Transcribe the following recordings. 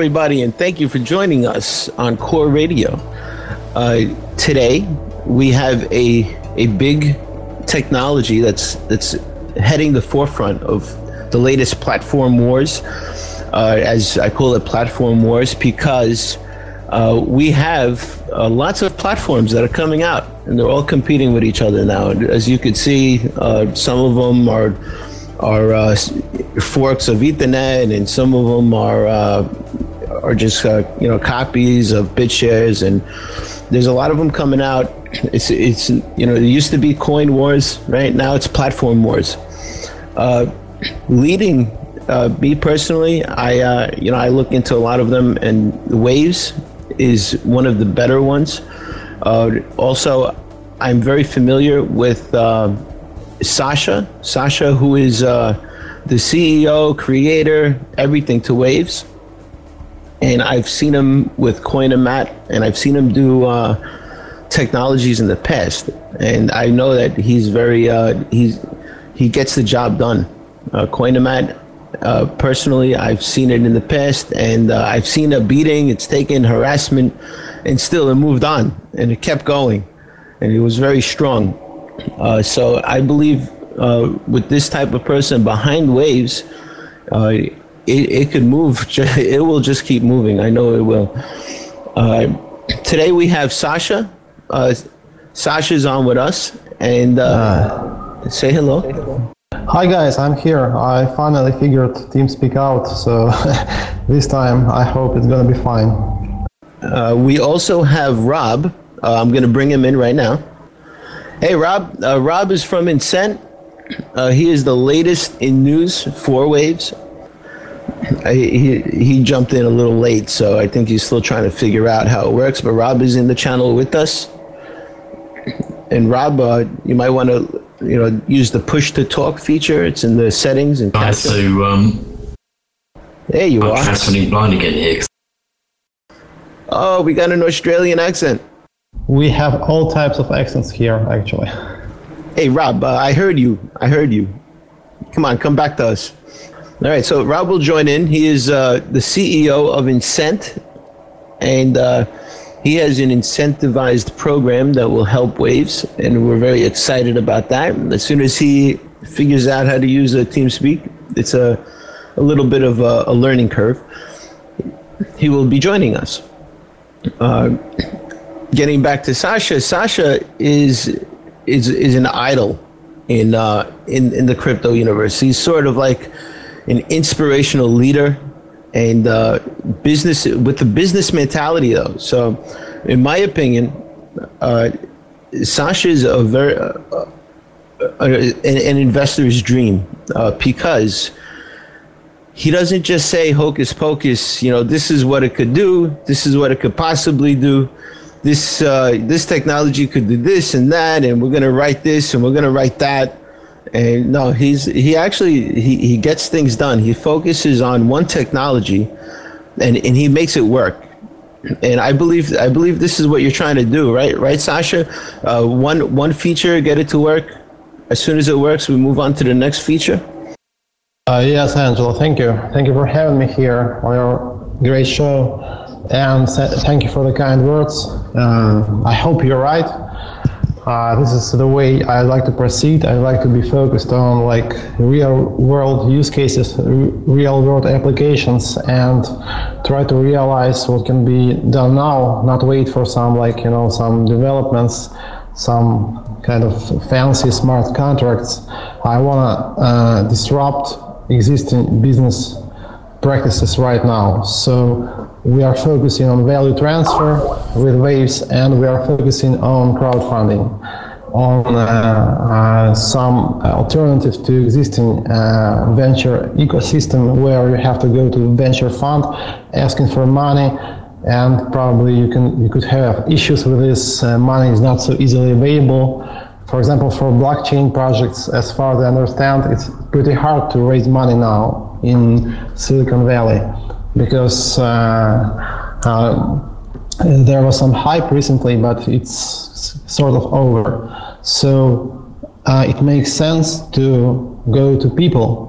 everybody, and thank you for joining us on Core Radio. Uh, today, we have a a big technology that's that's heading the forefront of the latest platform wars, uh, as I call it, platform wars, because uh, we have uh, lots of platforms that are coming out, and they're all competing with each other now. As you can see, uh, some of them are are uh, forks of Ethereum, and some of them are uh, are just uh, you know copies of BitShares, and there's a lot of them coming out. It's it's you know it used to be coin wars, right? Now it's platform wars. Uh, leading uh, me personally, I uh, you know I look into a lot of them, and Waves is one of the better ones. also, I'm very familiar with Sasha, Sasha, who is uh, the CEO, creator, everything to Waves. And I've seen him with Coinomat, and I've seen him do uh, technologies in the past. And I know that he's very uh, he's he gets the job done. Uh, Coinomat, uh, personally, I've seen it in the past, and uh, I've seen a beating. It's taken harassment, and still it moved on, and it kept going, and it was very strong. Uh, so I believe uh, with this type of person behind waves, uh, it, it could move. It will just keep moving. I know it will. Uh, today we have Sasha. Uh, Sasha's on with us, and uh, say hello. Hi guys, I'm here. I finally figured TeamSpeak out, so this time I hope it's gonna be fine. we also have Rob. I'm gonna bring him in right now. Hey, Rob. Uh, Rob is from Incent. Uh, he is the latest in news for Waves. I, he he jumped in a little late, so I think he's still trying to figure out how it works. But Rob is in the channel with us, and Rob, uh, you might want to you know use the push to talk feature. It's in the settings and. Right, so um, there you I'm are. Catherine blind again here. Oh, we got an Australian accent. We have all types of accents here, actually. Hey, Rob, uh, I heard you. I heard you. Come on, come back to us. All right, so Rob will join in. He is uh, the CEO of Incent, and uh, he has an incentivized program that will help Waves, and we're very excited about that. As soon as he figures out how to use a TeamSpeak, it's a, a little bit of a, a learning curve. He will be joining us. Uh, getting back to Sasha, Sasha is is is an idol in uh, in in the crypto universe. He's sort of like an inspirational leader and uh, business with the business mentality though. So, in my opinion, uh, Sasha is a very uh, uh, an, an, investor's dream uh, because he doesn't just say hocus pocus. You know, this is what it could do. This is what it could possibly do this uh, this technology could do this and that, and we're gonna write this and we're gonna write that. And no, he's he actually he, he gets things done. He focuses on one technology, and and he makes it work. And I believe I believe this is what you're trying to do, right? Right, Sasha? Uh, one one feature, get it to work. As soon as it works, we move on to the next feature. Uh, yes, Angelo. Thank you. Thank you for having me here on your great show and thank you for the kind words. Uh, I hope you're right. Uh, this is the way I like to proceed. I like to be focused on like real world use cases, real world applications, and try to realize what can be done now. Not wait for some like you know some developments, some kind of fancy smart contracts. I want to uh, disrupt existing business practices right now. So we are focusing on value transfer with Waves, and we are focusing on crowdfunding, on uh, uh, some alternative to existing uh, venture ecosystem where you have to go to venture fund asking for money and probably you can you could have issues with this uh, money is not so easily available. For example for blockchain projects as far as i understand it's pretty hard to raise money now in silicon valley because uh, uh, there was some hype recently, but it's sort of over. So uh, it makes sense to go to people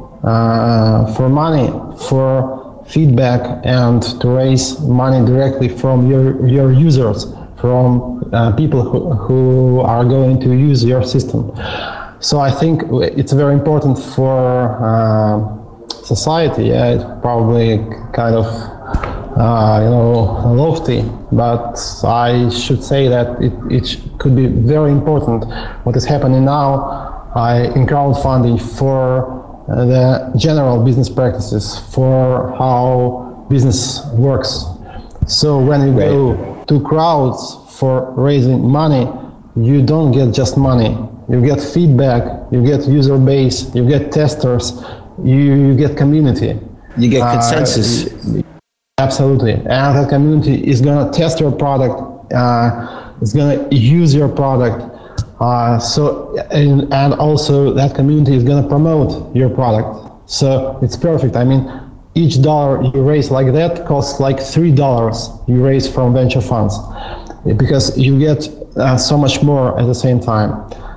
for money, for feedback and to raise money directly from your, your users, from people who, who are going to use your system. So I think it's very important for society. Yeah, it's probably kind of uh, you know lofty, but I should say that it, it could be very important. What is happening now uh, in crowdfunding for uh, the general business practices for how business works. So when you go to crowds for raising money, you don't get just money. You get feedback, you get user base, you get testers, you, you get community. You get uh, consensus. Uh, absolutely. And that community is going to test your product, uh, it's going to use your product, uh, so and, and also that community is going to promote your product. So it's perfect. I mean, each dollar you raise like that costs like three dollars you raise from venture funds because you get uh, so much more at the same time.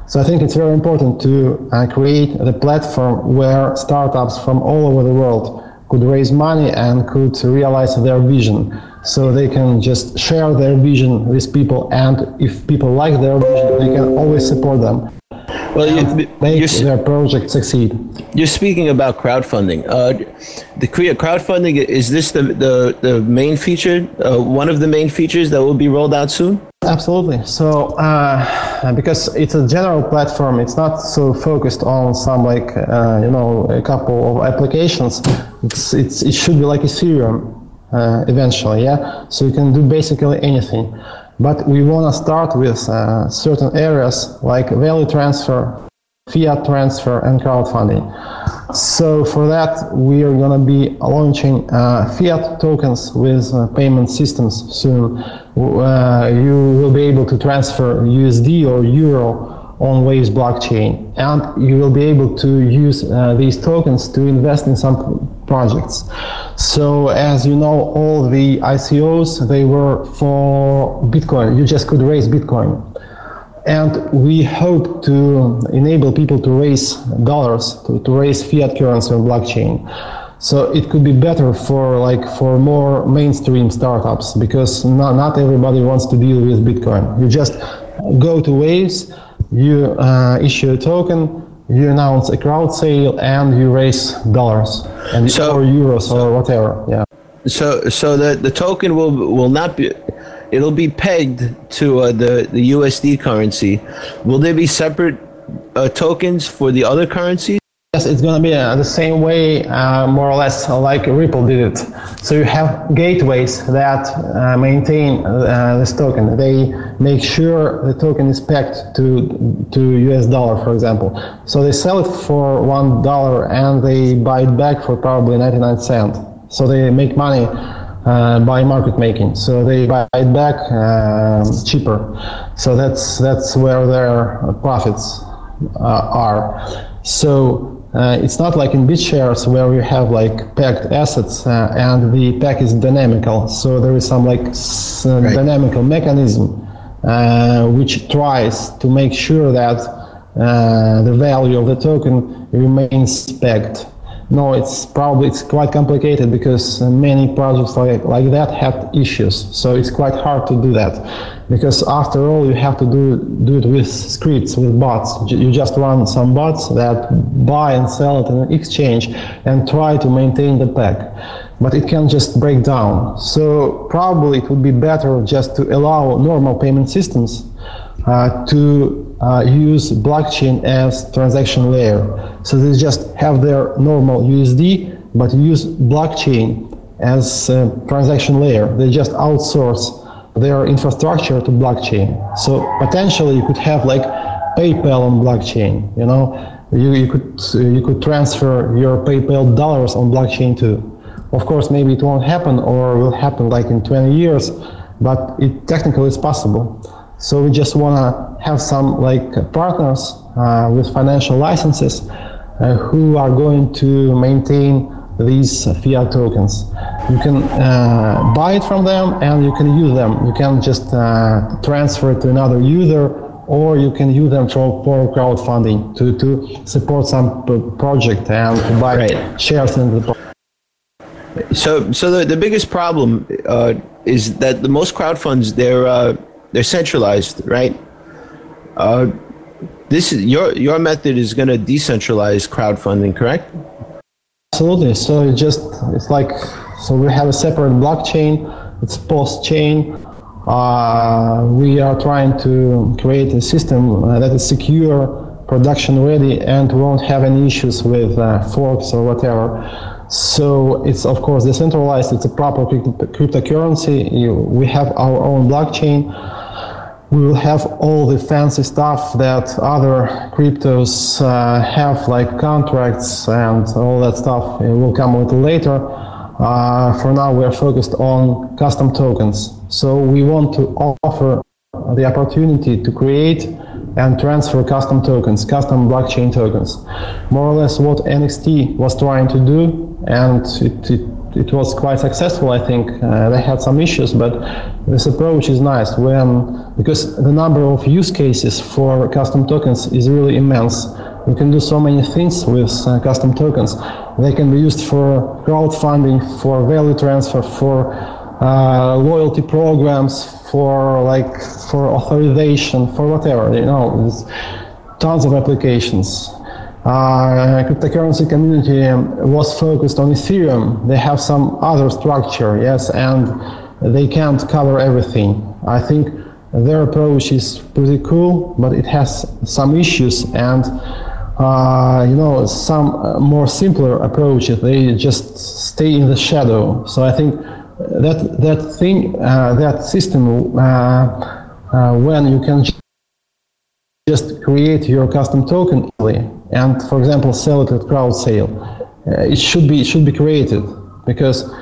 So I think it's very important to uh, create the platform where startups from all over the world could raise money and could realize their vision. So they can just share their vision with people and if people like their vision they can always support them. Well you, make their project succeed. You're speaking about crowdfunding. Uh, the crowdfunding is this the, the, the main feature uh, one of the main features that will be rolled out soon Absolutely. So, uh, because it's a general platform, it's not so focused on some like uh, you know a couple of applications. It's, it's it should be like Ethereum uh, eventually, yeah. So you can do basically anything, but we want to start with uh, certain areas like value transfer, fiat transfer, and crowdfunding. So for that, we are going to be launching uh, fiat tokens with uh, payment systems soon. Uh, you will be able to transfer USD or Euro on Waves blockchain. And you will be able to use uh, these tokens to invest in some projects. So as you know, all the ICOs, they were for Bitcoin. You just could raise Bitcoin. And we hope to enable people to raise dollars, to, to raise fiat currency on blockchain. So it could be better for like for more mainstream startups because not, not everybody wants to deal with Bitcoin. You just go to Waves, you uh, issue a token, you announce a crowd sale, and you raise dollars and so, or euros so, or whatever. Yeah. So so the the token will will not be. It'll be pegged to uh, the the USD currency. Will there be separate uh, tokens for the other currencies? Yes, it's going to be uh, the same way, uh, more or less, like Ripple did it. So you have gateways that uh, maintain uh, this token. They make sure the token is pegged to to US dollar, for example. So they sell it for one dollar and they buy it back for probably 99 cent. So they make money uh, by market making. So they buy it back uh, cheaper. So that's that's where their profits uh, are. So uh, it's not like in BitShares where you have like pegged assets uh, and the peg is dynamical. So there is some like s- right. dynamical mechanism uh, which tries to make sure that uh, the value of the token remains pegged. No, it's probably it's quite complicated because many projects like, like that had issues. So it's quite hard to do that because after all you have to do do it with scripts with bots. You just run some bots that buy and sell it in an exchange and try to maintain the peg but it can just break down. So probably it would be better just to allow normal payment systems uh, to uh, use blockchain as transaction layer so they just have their normal usd but use blockchain as transaction layer they just outsource their infrastructure to blockchain. So potentially you could have like PayPal on blockchain. You know, you, you could you could transfer your PayPal dollars on blockchain too. Of course, maybe it won't happen or will happen like in 20 years, but it technically is possible. So we just want to have some like partners uh, with financial licenses uh, who are going to maintain these fiat tokens. You can uh, buy it from them and you can use them. You can just uh, transfer it to another user or you can use them for, for crowdfunding to, to support some project and buy right. shares in the project. So, so the, the biggest problem uh, is that the most crowd funds they're uh, they're centralized, right? Uh, this is your your method is going to decentralize crowdfunding, correct? Absolutely. So it just it's like so we have a separate blockchain. It's post chain. Uh, we are trying to create a system uh, that is secure, production ready, and won't have any issues with uh, forks or whatever. So it's of course decentralized. It's a proper cryptocurrency. We have our own blockchain. We will have all the fancy stuff that other cryptos uh, have, like contracts and all that stuff. It will come a little later. Uh, for now, we are focused on custom tokens. So we want to offer the opportunity to create and transfer custom tokens, custom blockchain tokens. More or less what NXT was trying to do, and it, it, it was quite successful, I think. Uh, they had some issues, but this approach is nice when because the number of use cases for custom tokens is really immense. You can do so many things with uh, custom tokens. They can be used for crowdfunding, for value transfer, for uh, loyalty programs, for like for authorization, for whatever. You know, tons of applications. Uh, cryptocurrency community was focused on Ethereum. They have some other structure, yes, and they can't cover everything. I think their approach is pretty cool, but it has some issues and uh, you know some uh, more simpler approaches. They just stay in the shadow. So I think that that thing, uh, that system, uh, uh, when you can just create your custom token and, for example, sell it at crowd sale, it should be it should be created because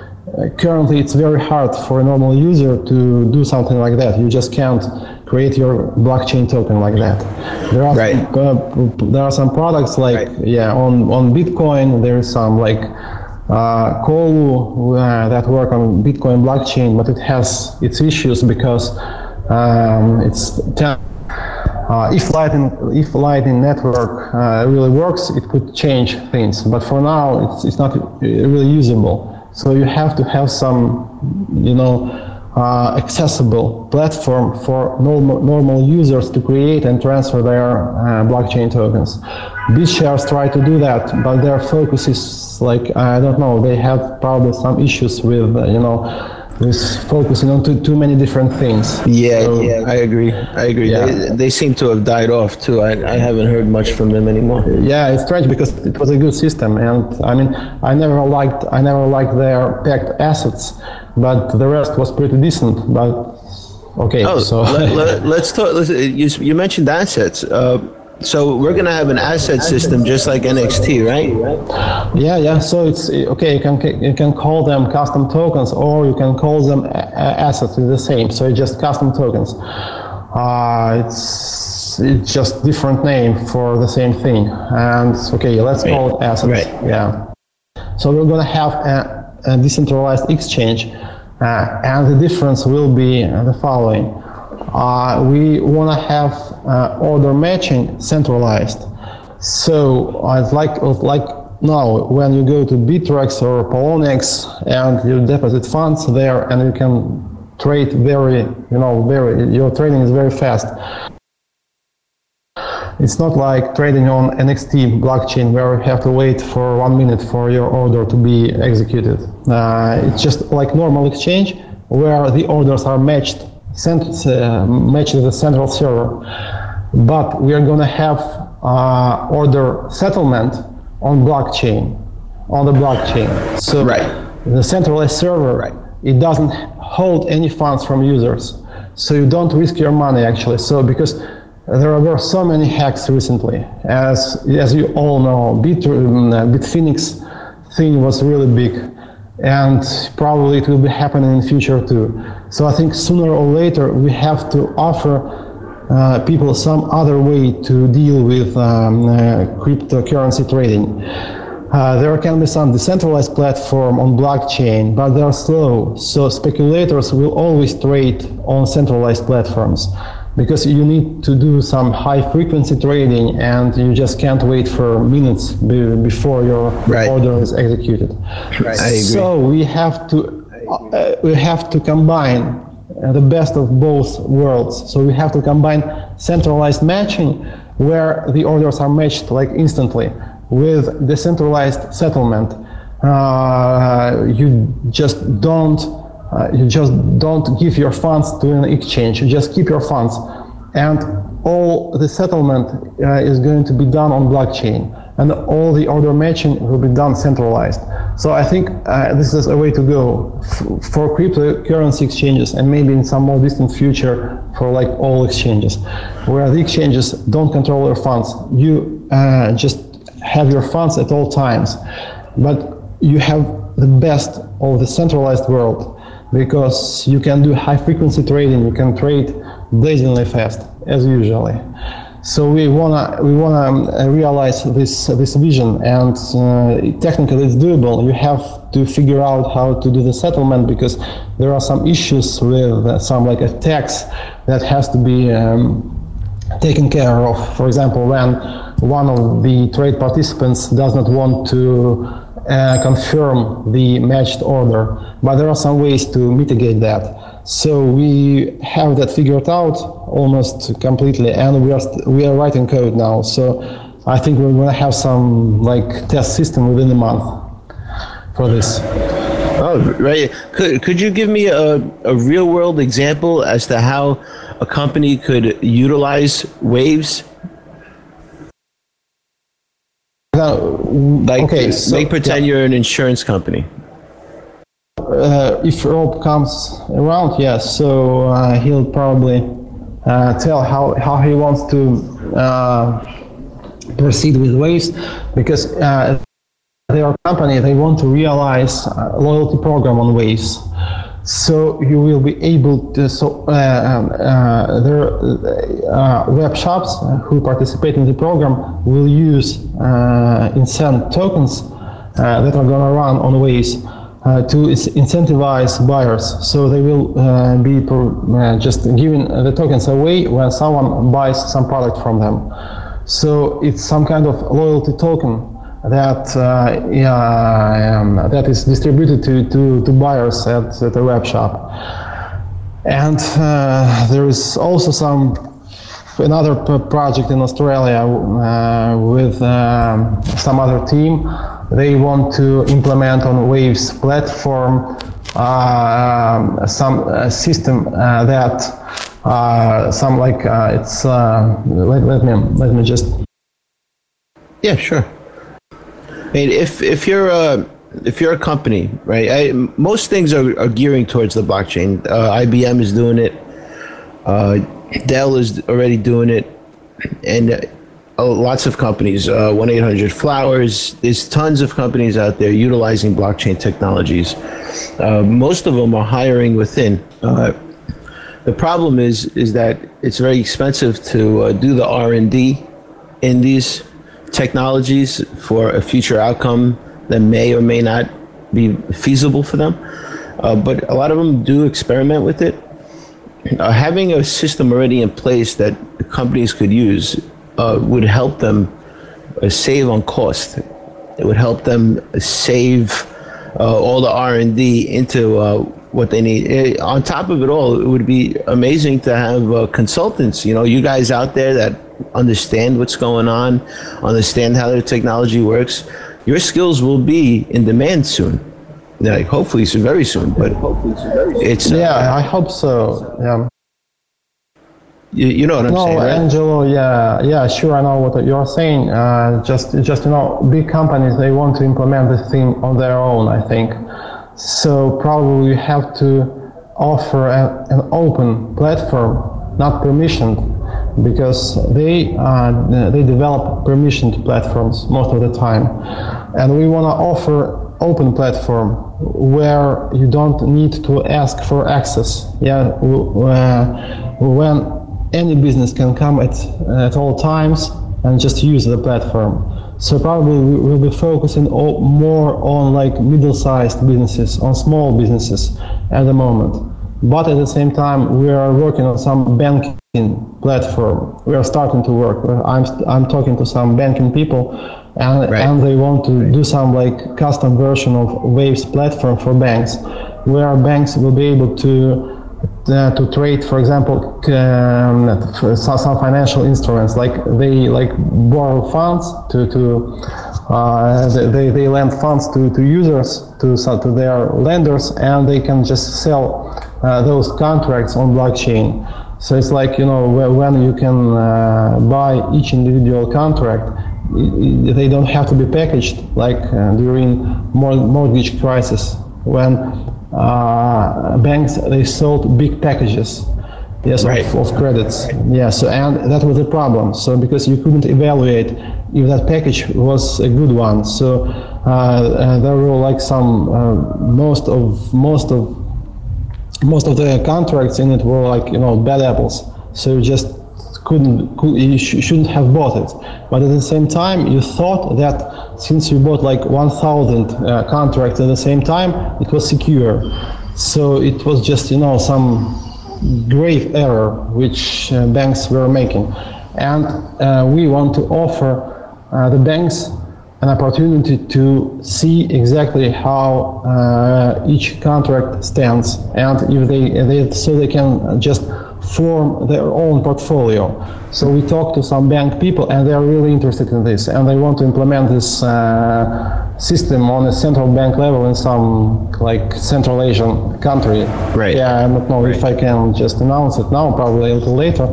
currently it's very hard for a normal user to do something like that. You just can't create your blockchain token like that. There are right. some, uh, there are some products like right. yeah on on Bitcoin. There is some like uh, uh, that work on Bitcoin blockchain, but it has its issues because um, it's uh, if Lightning if Lightning network uh, really works, it could change things. But for now, it's it's not really usable. So you have to have some, you know, uh, accessible platform for normal, normal users to create and transfer their uh, blockchain tokens. BitShares try to do that, but their focus is like I don't know. They have probably some issues with uh, you know with focusing on too, too many different things. Yeah, so, yeah, I agree. I agree. Yeah. They, they, seem to have died off too. I, I haven't heard much from them anymore. Yeah, it's strange because it was a good system, and I mean, I never liked I never liked their packed assets, but the rest was pretty decent. But okay, oh, so let, us talk. Let's, you, you mentioned assets. Uh, so we're gonna have an asset system just like NXT, right? Yeah, yeah. So it's okay. You can you can call them custom tokens, or you can call them assets. It's the same. So it's just custom tokens. Uh, it's it's just different name for the same thing. And okay, let's call it assets. Right. Yeah. So we're gonna have a, a decentralized exchange, uh, and the difference will be the following uh, we want to have uh, order matching centralized. So I'd like like now when you go to Bittrex or Poloniex and you deposit funds there and you can trade very you know very your trading is very fast. It's not like trading on NXT blockchain where you have to wait for one minute for your order to be executed. Uh, it's just like normal exchange where the orders are matched sent, uh, match the central server. But we are going to have uh, order settlement on blockchain, on the blockchain. So right. the centralized server, right. it doesn't hold any funds from users. So you don't risk your money actually. So because there were so many hacks recently, as as you all know, Bit, um, Bitfinex thing was really big and probably it will be happening in the future too. So I think sooner or later we have to offer uh, people some other way to deal with um, uh, cryptocurrency trading. Uh, there can be some decentralized platform on blockchain, but they are slow. So speculators will always trade on centralized platforms. Because you need to do some high frequency trading and you just can't wait for minutes be, before your Right. order is executed. Right. So we have to uh, we have to combine the best of both worlds. So we have to combine centralized matching, where the orders are matched like instantly, with decentralized settlement. Uh, you just don't uh, you just don't give your funds to an exchange. You just keep your funds, and all the settlement uh, is going to be done on blockchain, and all the order matching will be done centralized. So I think uh, this is a way to go f- for cryptocurrency exchanges, and maybe in some more distant future for like all exchanges, where the exchanges don't control your funds. You uh, just have your funds at all times, but you have the best of the centralized world because you can do high frequency trading, you can trade blazingly fast as usually. So we wanna we wanna um, realize this this vision, and uh, technically it's doable. You have to figure out how to do the settlement because there are some issues with uh, some like a tax that has to be um, taken care of. For example, when one of the trade participants does not want to uh, Uh, confirm the matched order, but there are some ways to mitigate that. So we have that figured out almost completely, and we are st- we are writing code now. So I think we're going to have some like test system within a month for this. Oh, right. Could, could you give me a, a real world example as to how a company could utilize waves? Now, Like, okay, so, make pretend you're an insurance company. uh, if Rob comes around, yes, so uh, he'll probably uh, tell how, how he wants to uh, proceed with waves because uh, their company they want to realize a loyalty program on waves. So you will be able to. So uh, um, uh, their uh, web shops who participate in the program will use uh, incent tokens uh, that are going to run on Waves uh, to incentivize buyers. So they will be uh, just giving the tokens away when someone buys some product from them. So it's some kind of loyalty token that uh, yeah, um, that is distributed to, to, to buyers at, at the web shop. And uh, there is also some another project in Australia uh, with um, some other team. They want to implement on Waves platform uh, some uh, system uh, that some like it's let, let me let me just Yeah, sure. I mean, if if you're a if you're a company, right? I, most things are, are gearing towards the blockchain. Uh, IBM is doing it. Uh, Dell is already doing it, and uh, lots of companies. One eight hundred Flowers. There's tons of companies out there utilizing blockchain technologies. Uh, most of them are hiring within. Uh, the problem is is that it's very expensive to uh, do the R and D in these technologies for a future outcome that may or may not be feasible for them. Uh, but a lot of them do experiment with it. Uh, having a system already in place that companies could use uh, would help them uh, save on cost. It would help them save uh, all the R and D into uh, what they need. Eh, on top of it all, it would be amazing to have consultants. You know, you guys out there that understand what's going on, understand how the technology works. Your skills will be in demand soon. Like hopefully, so very soon. But hopefully it's uh, yeah I hope so yeah. You, you know what I'm No, saying, right? Angelo, yeah, yeah, sure, I know what you're saying. Uh, just, just you know, big companies they want to implement this thing on their own. I think so. Probably you have to offer a, an open platform, not permissioned, because they uh, they develop permissioned platforms most of the time, and we want to offer open platform where you don't need to ask for access. Yeah, uh, when any business can come at, at all times and just use the platform. So probably we will be focusing more on like middle-sized businesses, on small businesses at the moment. But at the same time, we are working on some banking platform. We are starting to work. I'm I'm talking to some banking people, and Right. and they want to do some like custom version of Waves platform for banks, where banks will be able to. Uh, to trade, for example, um, some financial instruments, like they like borrow funds to to uh, they, they lend funds to, to users to to their lenders, and they can just sell uh, those contracts on blockchain. So it's like you know when you can uh, buy each individual contract, they don't have to be packaged like uh, during mortgage crisis when uh, banks they sold big packages. Yes, Right. of, of credits. Yeah, so and that was the problem. So because you couldn't evaluate if that package was a good one, so uh, uh, there were like some uh, most of most of most of the contracts in it were like you know bad apples. So you just couldn't could, you sh- shouldn't have bought it. But at the same time, you thought that since you bought like 1,000 uh, contracts at the same time, it was secure. So it was just you know some grave error which uh, banks were making, and uh, we want to offer uh, the banks an opportunity to see exactly how uh, each contract stands and if they, they so they can just form their own portfolio. So we talked to some bank people and they are really interested in this and they want to implement this uh, system on a central bank level in some like central asian country. Right. yeah i don't know if i can just announce it now probably a little later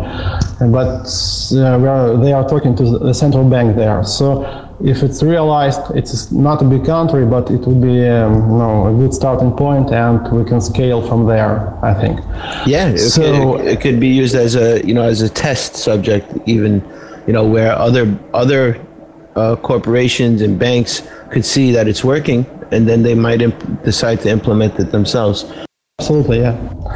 but uh, we are, they are talking to the central bank there. So if it's realized, it's not a big country, but it would be um, you know, a good starting point, and we can scale from there. I think. Yeah, it, So- could, it could be used as a you know as a test subject, even you know where other other uh, corporations and banks could see that it's working, and then they might imp- decide to implement it themselves. Absolutely, yeah.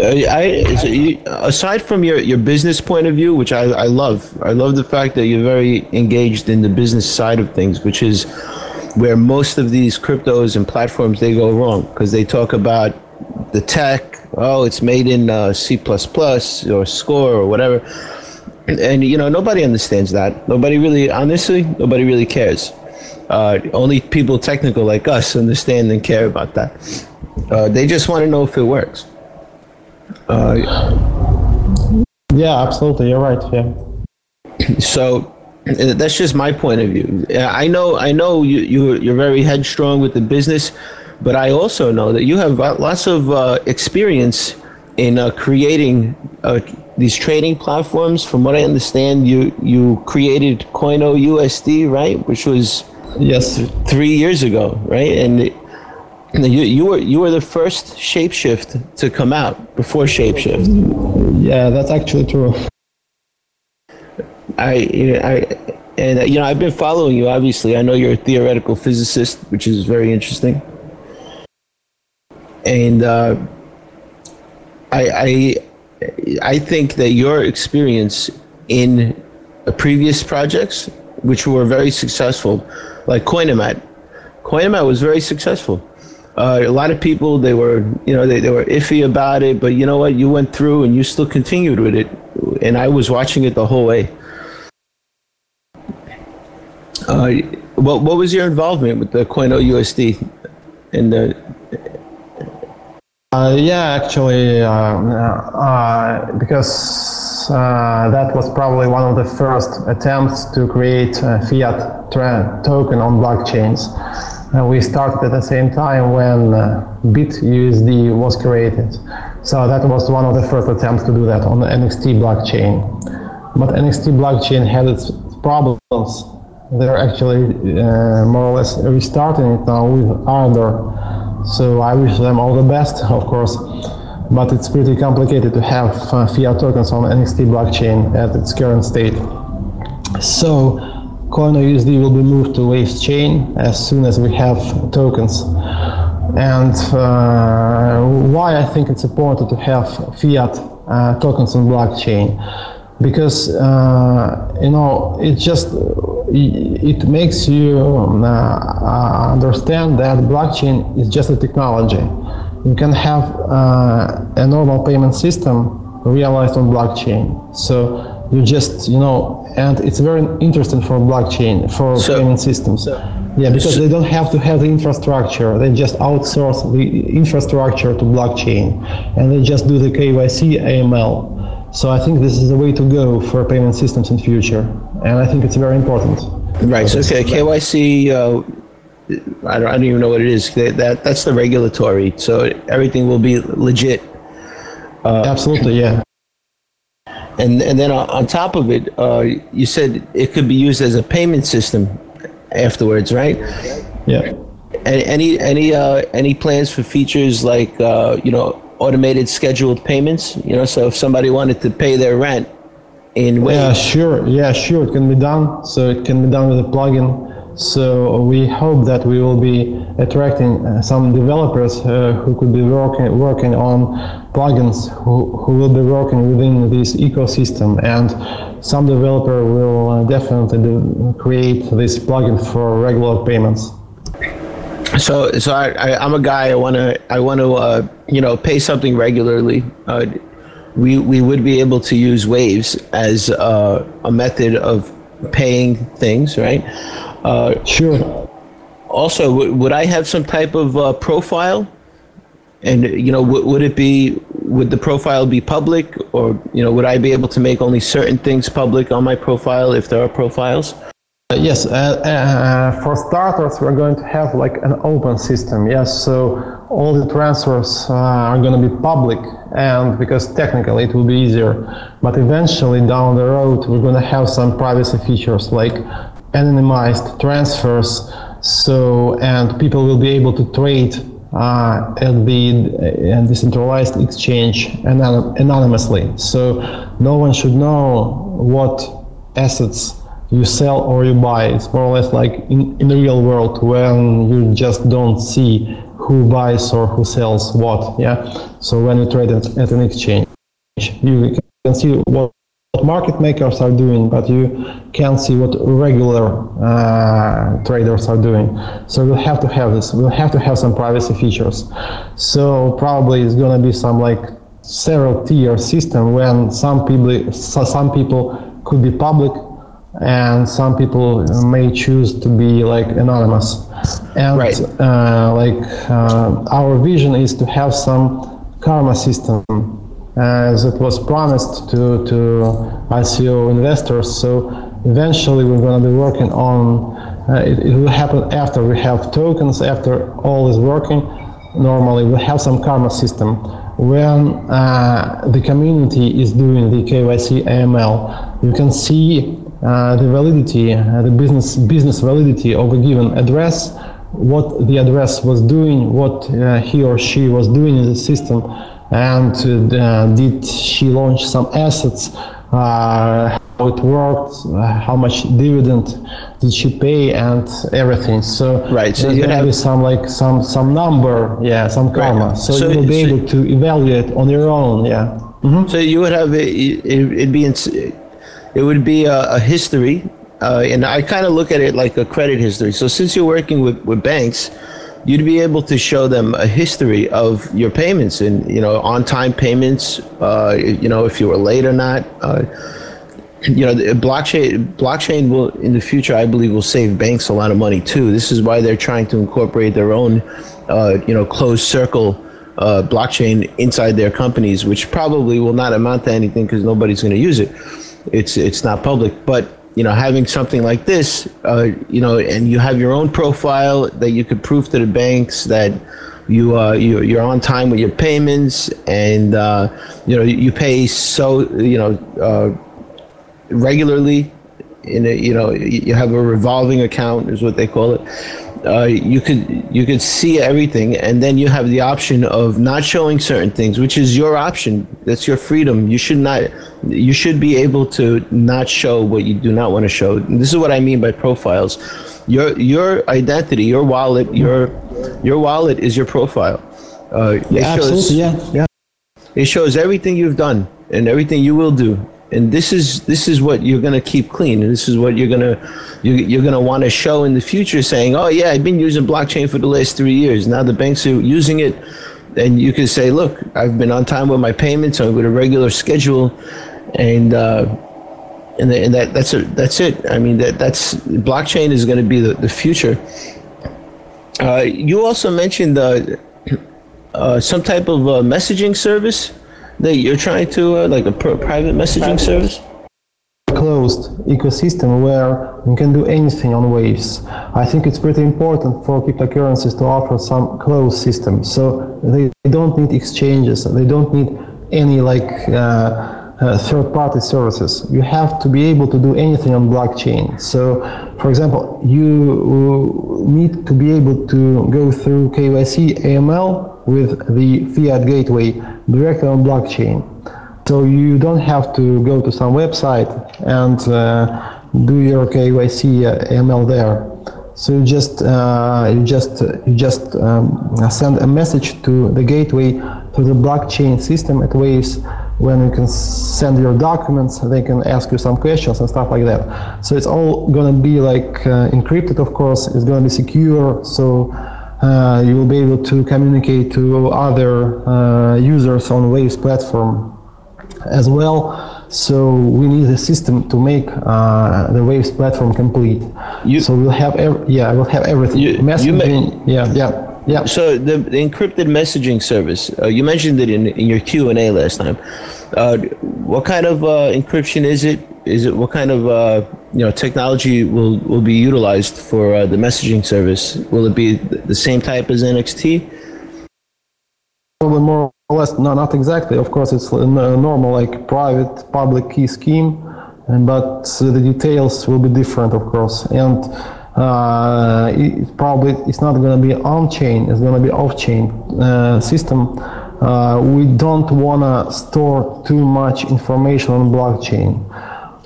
Uh, I, so you, aside from your, your business point of view, which I, I love, I love the fact that you're very engaged in the business side of things, which is where most of these cryptos and platforms they go wrong because they talk about the tech. Oh, it's made in uh, C or Score or whatever, and, and you know nobody understands that. Nobody really, honestly, nobody really cares. Uh, only people technical like us understand and care about that. Uh, they just want to know if it works. Yeah, absolutely. You're right. Yeah. so uh, that's just my point of view. Uh, I know, I know you, you you're very headstrong with the business, but I also know that you have uh, lots of uh, experience in uh, creating uh, these trading platforms. From what I understand, you you created Coino USD, right, which was Yes. three years ago, right? And it- you you were you were the first Shapeshift to come out before Shapeshift. Yeah, that's actually true. I, I, and you know, I've been following you. Obviously, I know you're a theoretical physicist, which is very interesting. And uh, I, I, I think that your experience in previous projects, which were very successful, like Coinomat, Coinomat was very successful. Uh, a lot of people they were you know they, they were iffy about it, but you know what? You went through and you still continued with it, and I was watching it the whole way. Uh, what what was your involvement with the Coino USD and the Uh, yeah, actually, uh, uh, because uh, that was probably one of the first attempts to create a fiat tra- token on blockchains. And we started at the same time when uh, BitUSD was created. So that was one of the first attempts to do that on the NXT blockchain. But NXT blockchain had its problems. They're actually uh, more or less restarting it now with Ardor. So I wish them all the best, of course. But it's pretty complicated to have uh, fiat tokens on NXT blockchain at its current state. So CoinoUSD will be moved to Waves chain as soon as we have tokens. And uh, why I think it's important to have fiat uh, tokens on blockchain because uh, you know it just it makes you uh, uh, understand that blockchain is just a technology. You can have uh, a normal payment system realized on blockchain. So you just you know, and it's very interesting for blockchain for So- payment systems. so- yeah, because so- they don't have to have the infrastructure. They just outsource the infrastructure to blockchain, and they just do the KYC AML. So I think this is the way to go for payment systems in future, and I think it's very important. Right. So okay, KYC. Uh, I don't, I don't even know what it is. That, that that's the regulatory. So everything will be legit. Absolutely, yeah. And and then on on top of it, uh, you said it could be used as a payment system afterwards, right? Yeah. Any any any, uh, any plans for features like uh, you know automated scheduled payments? You know, so if somebody wanted to pay their rent in Yeah, sure. Yeah, sure. It can be done. So it can be done with a plugin. So we hope that we will be attracting uh, some developers uh, who could be working working on plugins who, who will be working within this ecosystem and some developer will uh, definitely create this plugin for regular payments. So, so I, I, I'm a guy. I want to, I want to, uh, you know, pay something regularly. We we would be able to use Waves as a method of paying things, right? Uh, Sure. also, w- would I have some type of uh, profile? And you know, w- would it be would the profile be public, or you know, would I be able to make only certain things public on my profile if there are profiles? Uh, Yes, uh, uh, for starters, we're going to have like an open system. Yes, so all the transfers uh, are going to be public, and because technically it will be easier. But eventually, down the road, we're going to have some privacy features like anonymized transfers. So, and people will be able to trade uh, at the uh, decentralized exchange anon- anonymously. So, no one should know what assets you sell or you buy. It's more or less like in, in the real world when you just don't see who buys or who sells what. Yeah. So when you trade at, at an exchange, you can see what, what market makers are doing, but you can't see what regular uh, traders are doing. So we'll have to have this. We'll have to have some privacy features. So probably it's gonna be some like several tier system when some people so some people could be public and some people may choose to be like anonymous and Right. uh, like uh, our vision is to have some karma system as it was promised to to ICO investors. So eventually we're going to be working on uh, it, it will happen after we have tokens after all is working. Normally we have some karma system. When uh, the community is doing the KYC AML, you can see uh, the validity, uh, the business business validity of a given address, what the address was doing, what uh, he or she was doing in the system, and uh, did she launch some assets, uh, how it worked, uh, how much dividend did she pay, and everything. So Right, so you have- some like some some number, yeah, some karma. So, So- you will be so- able to evaluate on your own, yeah. So you would have it, it it'd be it would be a, a history, uh, and I kind of look at it like a credit history. So since you're working with, with banks, you'd be able to show them a history of your payments and you know on time payments. Uh, you know if you were late or not. Uh, you know, blockchain blockchain will in the future, I believe, will save banks a lot of money too. This is why they're trying to incorporate their own, uh, you know, closed circle uh, blockchain inside their companies, which probably will not amount to anything because nobody's going to use it. It's it's not public, but you know, having something like this, uh, you know, and you have your own profile that you could prove to the banks that you uh, you you're on time with your payments, and uh, you know you pay so you know. Uh, regularly in a, you know you have a revolving account is what they call it uh, you could you could see everything and then you have the option of not showing certain things which is your option. That's your freedom. You should not you should be able to not show what you do not want to show. And this is what i mean by profiles. Your your identity your wallet your your wallet is your profile. Uh, Yeah, shows- absolutely, yeah. yeah. it shows everything you've done and everything you will do and this is this is what you're going to keep clean and this is what you're going to you, you're going to want to show in the future saying oh yeah i've been using blockchain for the last three years now the banks are using it and you can say, look, I've been on time with my payments. I'm with a regular schedule, and uh, and, and that that's a, that's it. I mean that that's blockchain is going to be the, the future. Uh, you also mentioned uh, uh, some type of uh, messaging service that you're trying to uh, like a pr- private messaging service. Closed ecosystem where you can do anything on Waves. I think it's pretty important for cryptocurrencies to offer some closed system. So they don't need exchanges. They don't need any like. Uh, uh, third-party services. You have to be able to do anything on blockchain. So, for example, you need to be able to go through KYC AML with the fiat gateway directly on blockchain. So you don't have to go to some website and uh, do your KYC uh, AML there. So you just uh, you just you just um, send a message to the gateway to the blockchain system at Waves when you can send your documents, they can ask you some questions and stuff like that. So it's all going to be like uh, encrypted, of course. It's going to be secure, so uh, you will be able to communicate to other uh, users on Waves platform as well. So we need a system to make uh, the Waves platform complete. You, so we'll have, ev- yeah, we'll have everything. You, Messaging, you yeah, yeah. Yeah. So the, the encrypted messaging service, uh, you mentioned it in, in your Q and A last time. Uh, what kind of uh, encryption is it? Is it what kind of uh, you know technology will, will be utilized for uh, the messaging service? Will it be the same type as NXT? Probably more or less. No, not exactly. Of course, it's a normal like private public key scheme, but the details will be different, of course, and uh, it probably it's not going to be on-chain, it's going to be off-chain uh, system. Uh, we don't want to store too much information on blockchain.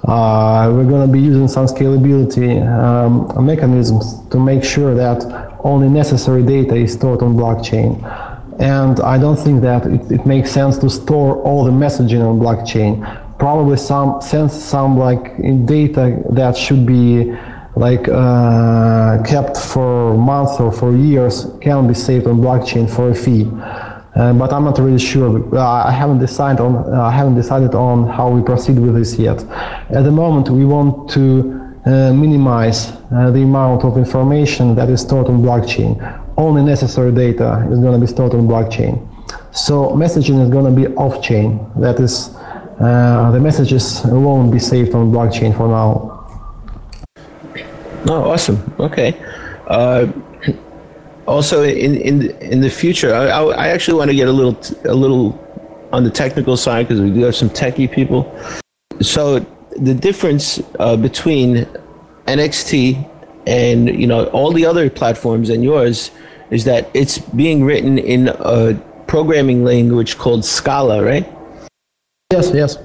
Uh, we're going to be using some scalability um, mechanisms to make sure that only necessary data is stored on blockchain. And I don't think that it, it makes sense to store all the messaging on blockchain. Probably some sense some like data that should be like uh, kept for months or for years can be saved on blockchain for a fee. Uh, but I'm not really sure. Uh, I haven't decided on uh, I haven't decided on how we proceed with this yet. At the moment, we want to uh, minimize uh, the amount of information that is stored on blockchain. Only necessary data is going to be stored on blockchain. So messaging is going to be off-chain. That is, the messages won't be saved on blockchain for now. Oh, awesome. Okay. Also, in in in the future, I, I actually want to get a little a little on the technical side because we do have some techie people. So the difference uh, between NXT and you know all the other platforms and yours is that it's being written in a programming language called Scala, right? Yes. Yes.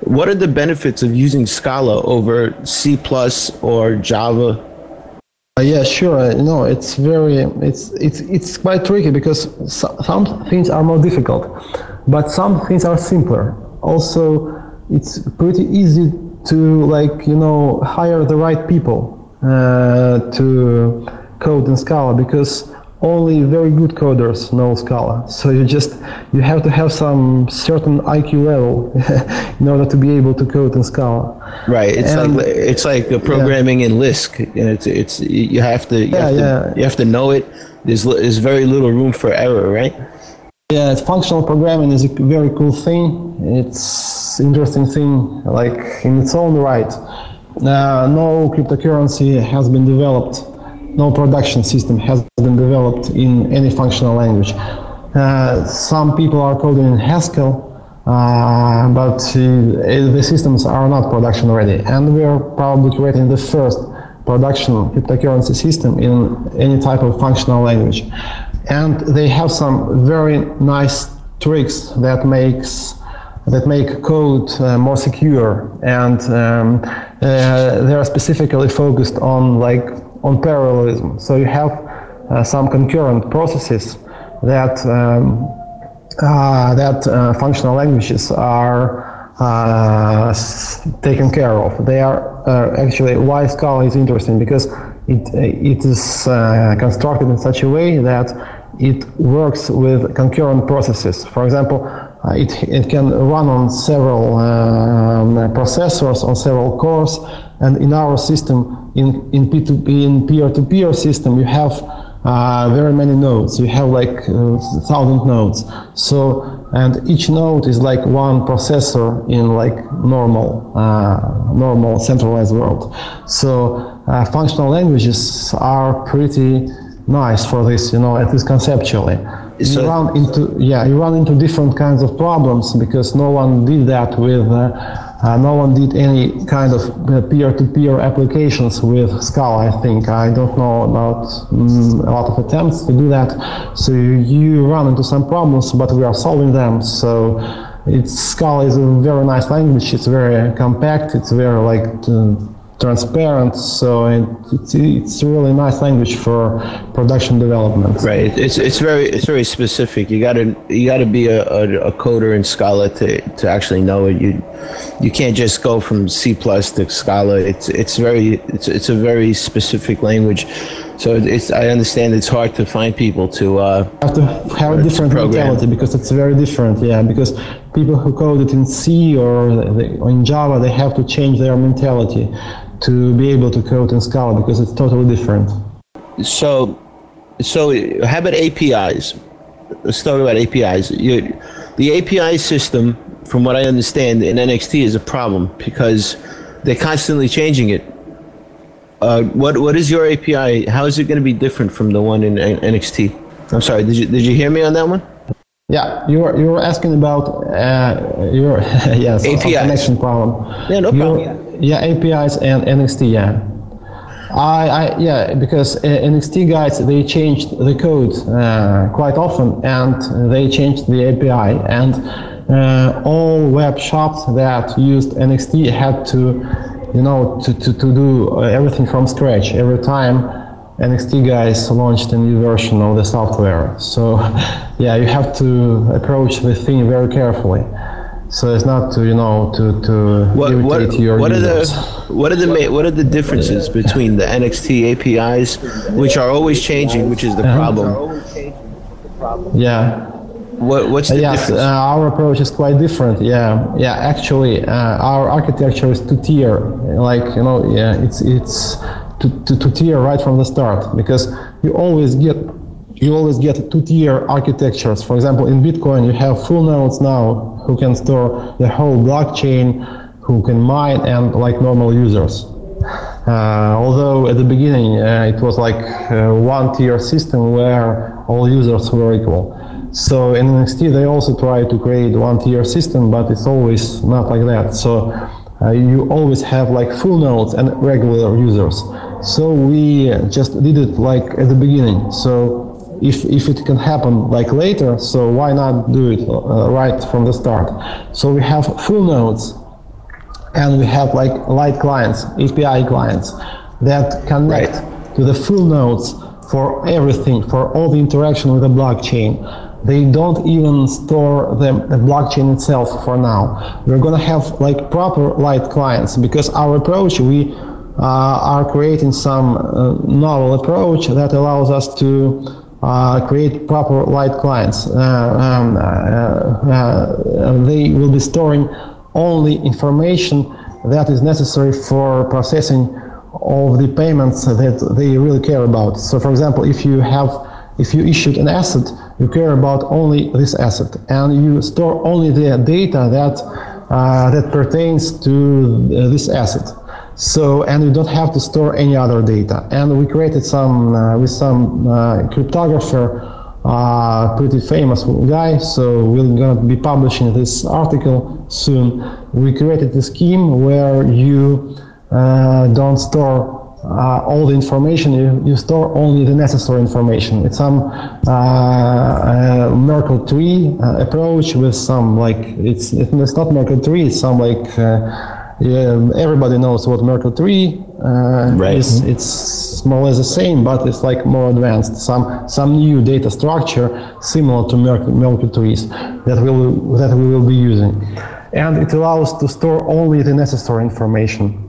What are the benefits of using Scala over C plus or Java? Uh, yeah, sure. No, it's very it's it's it's quite tricky because some things are more difficult, but some things are simpler. Also, it's pretty easy to like you know hire the right people uh, to code in Scala because only very good coders know Scala. So you just you have to have some certain IQ level in order to be able to code in Scala. Right. It's and, like it's like programming yeah. in Lisp. It's it's you have to you, yeah, have, to, yeah. you have to know it. There's there's very little room for error, right? Yeah, functional programming is a very cool thing. It's interesting thing, like in its own right. Uh, no cryptocurrency has been developed no production system has been developed in any functional language. Uh, some people are coding in Haskell, uh, but uh, the systems are not production ready. And we are probably creating the first production cryptocurrency system in any type of functional language. And they have some very nice tricks that makes that make code uh, more secure and um, uh, they are specifically focused on like on parallelism. So you have uh, some concurrent processes that um, uh, that uh, functional languages are uh, taken care of. They are uh, actually why Scala is interesting because it it is uh, constructed in such a way that it works with concurrent processes. For example, uh, it, it can run on several um, processors, on several cores, and in our system, in, in, P2P, in peer-to-peer system, you have uh, very many nodes. You have like uh, thousand nodes. So and each node is like one processor in like normal uh, normal centralized world. So uh, functional languages are pretty nice for this, you know, at least conceptually. So you run into yeah, you run into different kinds of problems because no one did that with. Uh, uh, no one did any kind of uh, peer-to-peer applications with Scala, I think. I don't know about mm, a lot of attempts to do that. So you run into some problems, but we are solving them. So it's Scala is a very nice language. It's very compact. It's very like uh, transparent. So it, it's it's really nice language for production development. Right. It's it's very it's very specific. You got to you got to be a, a, a, coder in Scala to, to actually know it. You you can't just go from C plus to Scala. It's it's very it's it's a very specific language. So it's I understand it's hard to find people to uh, have to have a different mentality because it's very different. Yeah, because people who code it in C or in Java, they have to change their mentality to be able to code in Scala because it's totally different. So, so how about APIs? Let's talk about APIs. You, the API system, from what I understand, in NXT is a problem because they're constantly changing it. Uh, what what is your API? How is it going to be different from the one in NXT? I'm sorry. Did you did you hear me on that one? Yeah, you were you were asking about uh, your yes API connection problem. Yeah, no problem. Yeah, APIs and NXT. Yeah, I, I yeah because uh, NXT guys they changed the code uh, quite often and they changed the API and uh, all web shops that used NXT had to you know to, to, to do everything from scratch every time NXT guys launched a new version of the software. So yeah, you have to approach the thing very carefully. So it's not to you know to to what, irritate what, your what users. are the what are the what are the differences between the NXT APIs, which are always changing, which is the problem? Yeah. What, what's the yes, difference? Uh, our approach is quite different. Yeah, yeah. Actually, uh, our architecture is two tier. Like you know, yeah, it's it's to, to, to tier right from the start because you always get you always get two-tier architectures. For example, in Bitcoin, you have full nodes now who can store the whole blockchain, who can mine, and like normal users. Uh, although at the beginning uh, it was like a one-tier system where all users were equal. So in NXT they also try to create one-tier system, but it's always not like that. So uh, you always have like full nodes and regular users. So we just did it like at the beginning. So if, if it can happen like later, so why not do it uh, right from the start? So we have full nodes and we have like light clients, API clients that connect right. to the full nodes for everything, for all the interaction with the blockchain. They don't even store the, the blockchain itself for now. We're going to have like proper light clients because our approach, we uh, are creating some uh, novel approach that allows us to uh, create proper light clients. Uh, um, uh, they will be storing only information that is necessary for processing of the payments that they really care about. So, for example, if you have if you issued an asset, you care about only this asset, and you store only the data that uh, that pertains to this asset. So, and we don't have to store any other data. And we created some, uh, with some uh, cryptographer, uh, pretty famous guy, so we're going to be publishing this article soon. We created a scheme where you uh, don't store uh, all the information, you, you, store only the necessary information. It's some uh, Merkle tree approach with some like, it's, it's not Merkle tree, it's some like yeah, everybody knows what Merkle tree uh, right. is. It's more or less the same, but it's like more advanced. Some some new data structure similar to Merkle, Merkle trees that will that we will be using, and it allows to store only the necessary information.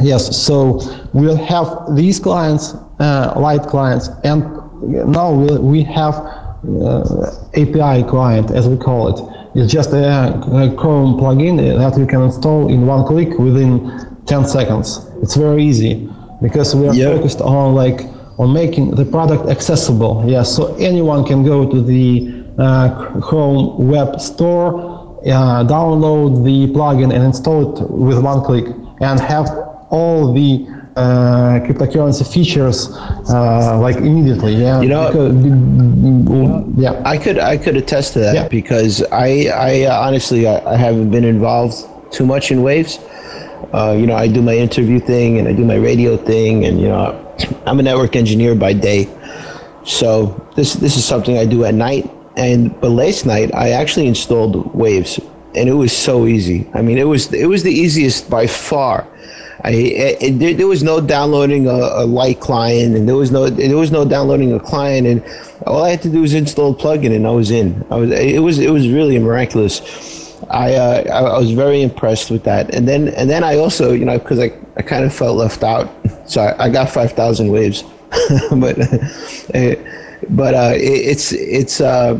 Yes, so we'll have these clients, uh, light clients, and now we have uh, API client, as we call it. It's just a, a Chrome plugin that you can install in one click within 10 seconds. It's very easy because we are yep. focused on like on making the product accessible. Yeah, so anyone can go to the uh, Chrome Web Store, uh, download the plugin and install it with one click, and have all the uh, cryptocurrency features uh, like immediately. Yeah, you know, because, yeah. I could I could attest to that yeah. because I I uh, honestly I, I, haven't been involved too much in waves. Uh, you know, I do my interview thing and I do my radio thing, and you know, I'm a network engineer by day. So this this is something I do at night. And but last night I actually installed Waves, and it was so easy. I mean, it was it was the easiest by far I there, there, was no downloading a, a, light client, and there was no there was no downloading a client, and all I had to do was install a plugin, and I was in. I was it was it was really miraculous. I uh, I, I was very impressed with that, and then and then I also you know because I, I kind of felt left out, so I, I got five thousand waves, but but uh, it, it's it's uh,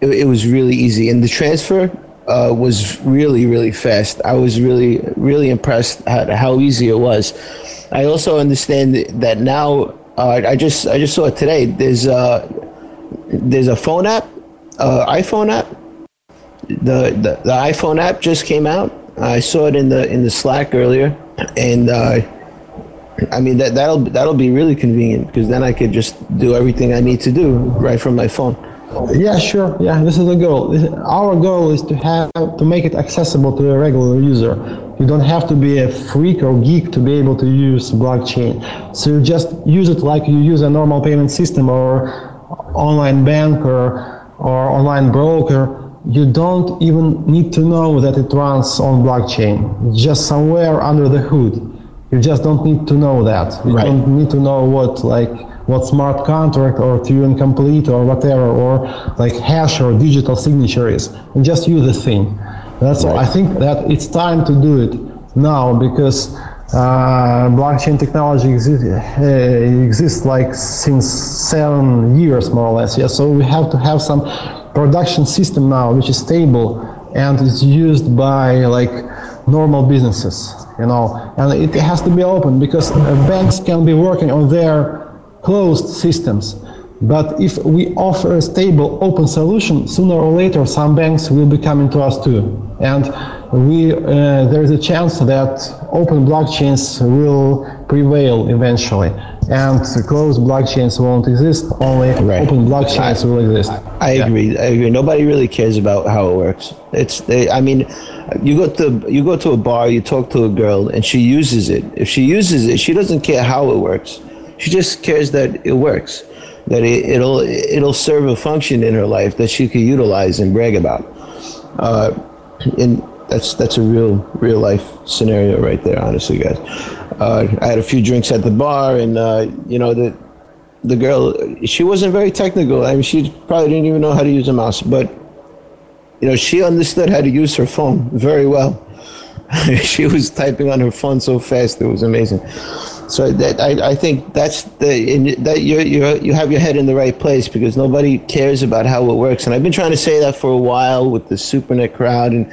it, it was really easy, and the transfer uh, was really really fast. I was really really impressed at how easy it was. I also understand that now. Uh, I just I just saw it today. There's a there's a phone app, uh, iPhone app. The, the the iPhone app just came out. I saw it in the in the Slack earlier, and uh, I mean that that'll that'll be really convenient because then I could just do everything I need to do right from my phone. Yeah, sure. Yeah, this is the goal. Our goal is to have to make it accessible to a regular user. You don't have to be a freak or geek to be able to use blockchain. So you just use it like you use a normal payment system or online bank or or online broker. You don't even need to know that it runs on blockchain. Just somewhere under the hood. You just don't need to know that. You right. don't need to know what like what smart contract or Turing complete or whatever, or like hash or digital signature is, and just use the thing. That's right. I think that it's time to do it now because uh, blockchain technology exists, uh, exists like since seven years more or less. Yeah, so we have to have some production system now which is stable and is used by like normal businesses. You know, and it has to be open because uh, banks can be working on their closed systems. But if we offer a stable open solution, sooner or later some banks will be coming to us too. And we, uh, there is a chance that open blockchains will prevail eventually. And closed blockchains won't exist, only right. open blockchains I, will exist. I yeah. agree. I agree. Nobody really cares about how it works. It's, they, I mean, you go to you go to a bar, you talk to a girl, and she uses it. If she uses it, she doesn't care how it works she just cares that it works, that it, will it'll serve a function in her life that she could utilize and brag about. Uh, and that's that's a real real life scenario right there, honestly, guys. Uh, I had a few drinks at the bar, and uh, you know the the girl she wasn't very technical. I mean, she probably didn't even know how to use a mouse, but you know she understood how to use her phone very well. she was typing on her phone so fast; it was amazing. So that I, I think that's the that you you you have your head in the right place because nobody cares about how it works, and I've been trying to say that for a while with the SuperNet crowd, and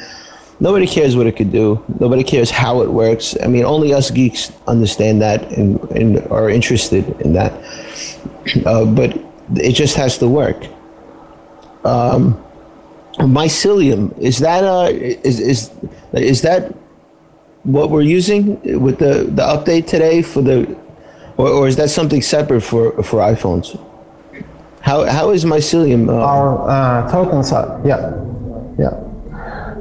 nobody cares what it could do. Nobody cares how it works. I mean, only us geeks understand that and, and are interested in that. Uh, but it just has to work. Um, mycelium is that uh is is is that what we're using with the, the update today for the, or, or is that something separate for, for iPhones? How, how is Mycelium? Uh, our uh, tokens are, yeah, yeah.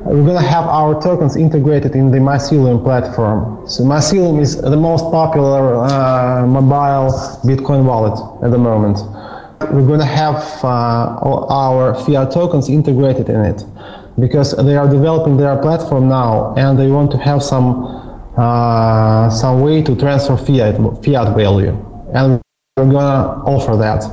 We're going to have our tokens integrated in the Mycelium platform. So Mycelium is the most popular uh, mobile Bitcoin wallet at the moment. We're going to have uh, our fiat tokens integrated in it because they are developing their platform now and they want to have some uh, some way to transfer fiat fiat value and we're gonna offer that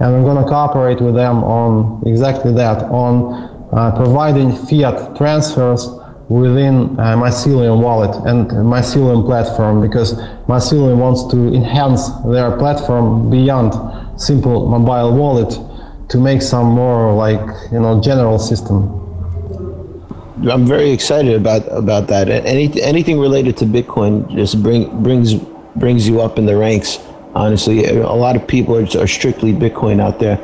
and we're gonna cooperate with them on exactly that on providing fiat transfers within uh, Mycelium wallet and Mycelium platform because Mycelium wants to enhance their platform beyond simple mobile wallet to make some more like you know general system. I'm very excited about about that. Any, anything related to Bitcoin just bring brings brings you up in the ranks. Honestly, a lot of people are, are strictly Bitcoin out there.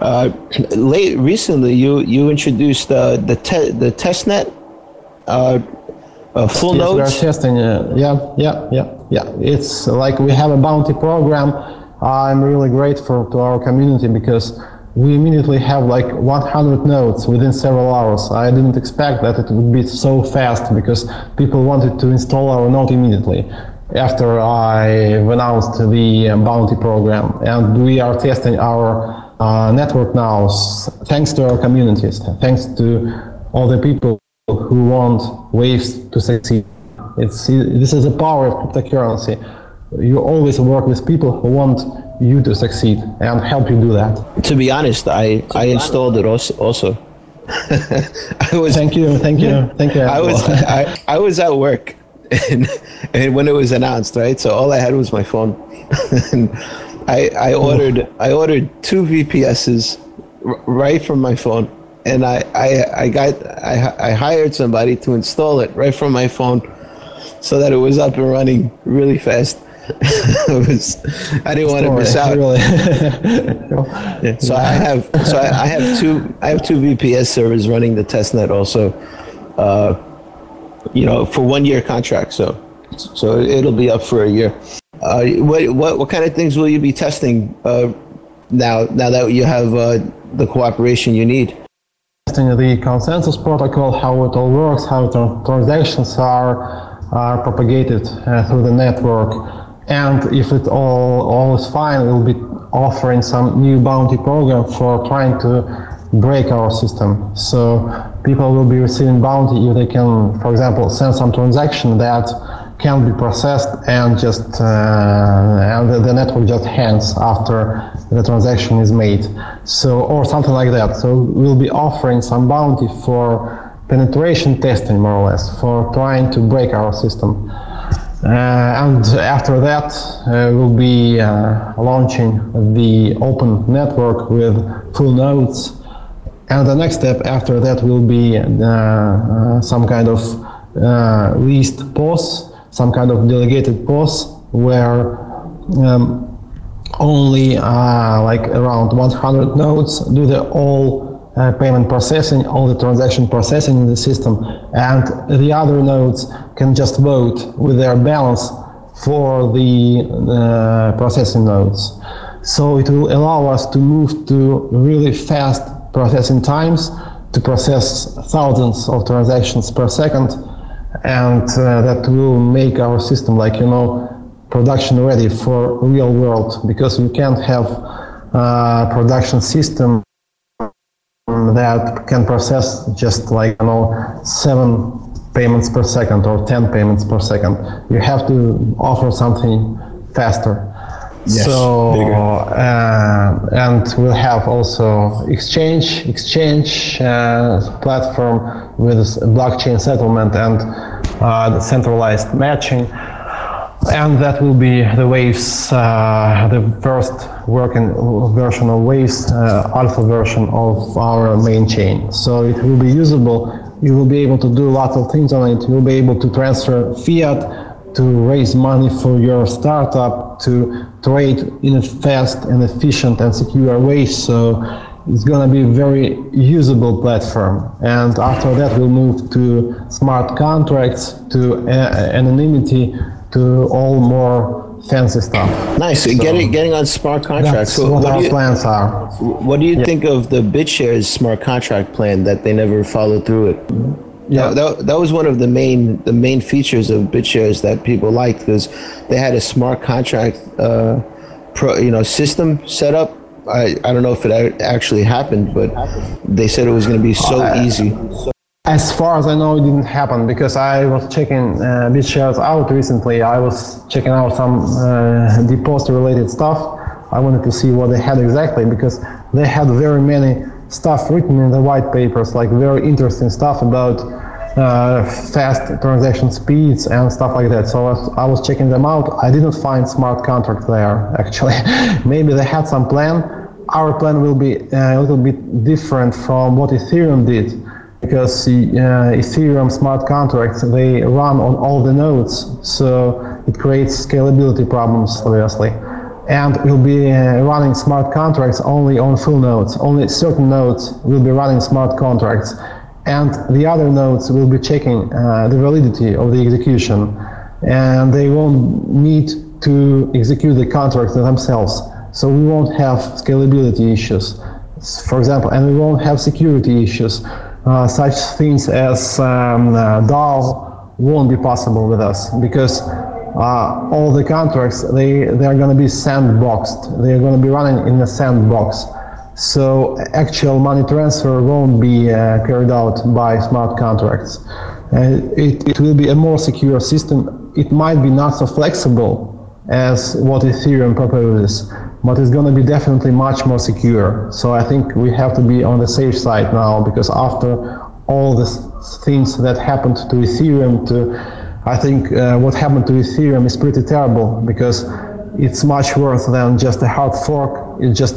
Uh, late recently, you you introduced uh, the te- the testnet. Uh, uh, full yes, nodes. we are testing. Uh, yeah, yeah, yeah, yeah. It's like we have a bounty program. I'm really grateful to our community because we immediately have like 100 nodes within several hours. I didn't expect that it would be so fast because people wanted to install our node immediately after I announced the bounty program. And we are testing our uh, network now thanks to our communities, thanks to all the people who want waves to succeed. It's, this is the power of cryptocurrency. You always work with people who want you to succeed and help you do that. To be honest, I, I installed it also. I was thank you, thank you, thank you. I was I, I was at work, and, and when it was announced, right? So all I had was my phone, and I I ordered I ordered two VPSs r- right from my phone, and I I, I got I, I hired somebody to install it right from my phone, so that it was up and running really fast. was, I didn't want to miss out. Really. yeah, so I have so I, I, have two I have two VPS servers running the testnet also. Uh, you know, for one year contract. So so it'll be up for a year. Uh, what what what kind of things will you be testing uh, now now that you have uh, the cooperation you need? Testing the consensus protocol, how it all works, how transactions are are propagated uh, through the network and if it all, all is fine, we'll be offering some new bounty program for trying to break our system. So people will be receiving bounty if they can, for example, send some transaction that can be processed and just uh, and the, network just hangs after the transaction is made. So or something like that. So we'll be offering some bounty for penetration testing, more or less, for trying to break our system. Uh, and after that, uh, we'll be uh, launching the open network with full nodes. And the next step after that will be some kind of least POS, some kind of delegated POS, where um, only uh, like around 100 nodes do the all uh, payment processing, all the transaction processing in the system, and the other nodes can just vote with their balance for the uh, processing nodes. So it will allow us to move to really fast processing times to process thousands of transactions per second, and uh, that will make our system like you know production ready for real world because you can't have uh, production system that can process just like you know seven payments per second or 10 payments per second. You have to offer something faster yes, so uh, and we'll have also exchange exchange uh, platform with blockchain settlement and uh, centralized matching and that will be the Waves, uh, the first working version of Waves, uh, alpha version of our main chain. So it will be usable. You will be able to do lots of things on it. You will be able to transfer fiat, to raise money for your startup, to trade in a fast and efficient and secure way. So it's going to be a very usable platform. And after that, we'll move to smart contracts, to uh, anonymity, to all more fancy stuff. Nice. So getting getting on smart contracts. So what, what our you, plans are. What do you yeah. think of the BitShares smart contract plan that they never followed through it? Yeah, that, that, was one of the main the main features of BitShares that people liked because they had a smart contract, uh, pro, you know, system set up. I, I don't know if it actually happened, but they said it was going to be so uh, easy. As far as I know, it didn't happen because I was checking uh, BitShares out recently. I was checking out some uh, deposit related stuff. I wanted to see what they had exactly because they had very many stuff written in the white papers, like very interesting stuff about uh, fast transaction speeds and stuff like that. So I was, checking them out. I didn't find smart contract there actually. Maybe they had some plan. Our plan will be uh, a little bit different from what Ethereum did because uh, Ethereum smart contracts they run on all the nodes, so it creates scalability problems obviously. And we'll be uh, running smart contracts only on full nodes. Only certain nodes will be running smart contracts. And the other nodes will be checking uh, the validity of the execution. And they won't need to execute the contract themselves. So we won't have scalability issues for example and we won't have security issues. Uh, such things as um, uh, DAO won't be possible with us because uh, all the contracts they they are going to be sandboxed they are going to be running in a sandbox so actual money transfer won't be uh, carried out by smart contracts. Uh, it, it will be a more secure system. It might be not so flexible as what Ethereum proposes, but it's going to be definitely much more secure. So I think we have to be on the safe side now because after all the things that happened to Ethereum, to I think uh, what happened to Ethereum is pretty terrible because it's much worse than just a hard fork. It just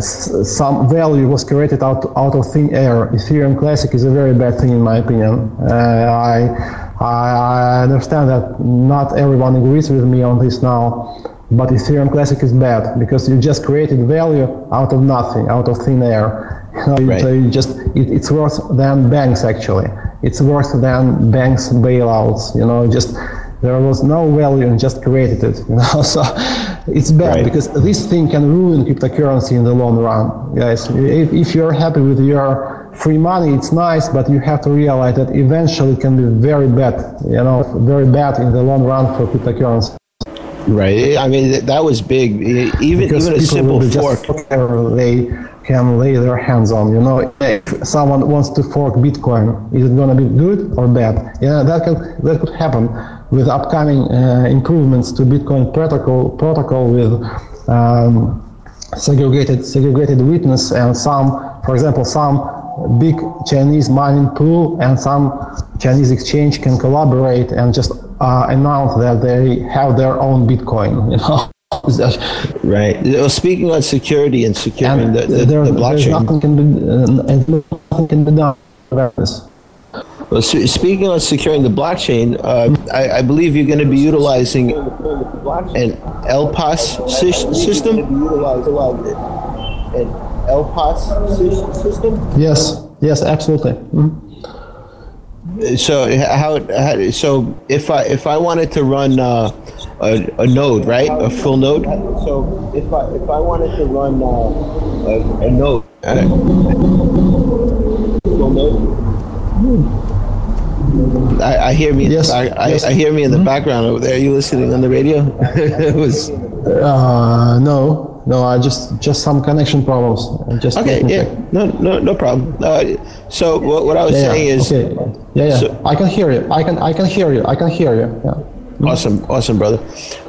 some value was created out, out of thin air. Ethereum Classic is a very bad thing in my opinion. Uh, I, I understand that not everyone agrees with me on this now, but Ethereum Classic is bad because you just created value out of nothing, out of thin air. You know, right. you just it, it's worse than banks actually. It's worse than banks bailouts. You know, just there was no value and just created it. You know, so it's bad right. because this thing can ruin cryptocurrency in the long run, guys. If, if you're happy with your free money, it's nice, but you have to realize that eventually it can be very bad. You know, very bad in the long run for cryptocurrency. Right. I mean, that was big. Even because even a simple fork. They can lay their hands on. You know, if someone wants to fork Bitcoin, is it going to be good or bad? Yeah, that could that could happen with upcoming uh, improvements to Bitcoin protocol protocol with um, segregated segregated witness and some, for example, some big Chinese mining pool and some Chinese exchange can collaborate and just uh, announce that they have their own Bitcoin. You know. Right. Well, speaking on security and securing and the, the, there, the blockchain, nothing can be, uh, nothing can be done about this. Well, speaking on securing the blockchain, uh, I, I, believe you're going to be utilizing an LPoS system. An LPoS system. Yes. Yes. Absolutely. Mm-hmm. So how, how, so if I if I wanted to run uh, a, a node right a full node so if I if I wanted to run uh, a, a node full node I, I, hear me. Yes, I, yes. I, hear me in the mm-hmm. background over there. Are you listening on the radio? it was. Uh, no, no. I just just some connection problems. Just okay. Yeah. Check. No, no, no problem. Uh, so what, what I was yeah, saying yeah. is. Okay. Yeah, yeah. So, I can hear you. I can I can hear you. I can hear you. Yeah. Mm-hmm. Awesome, awesome, brother.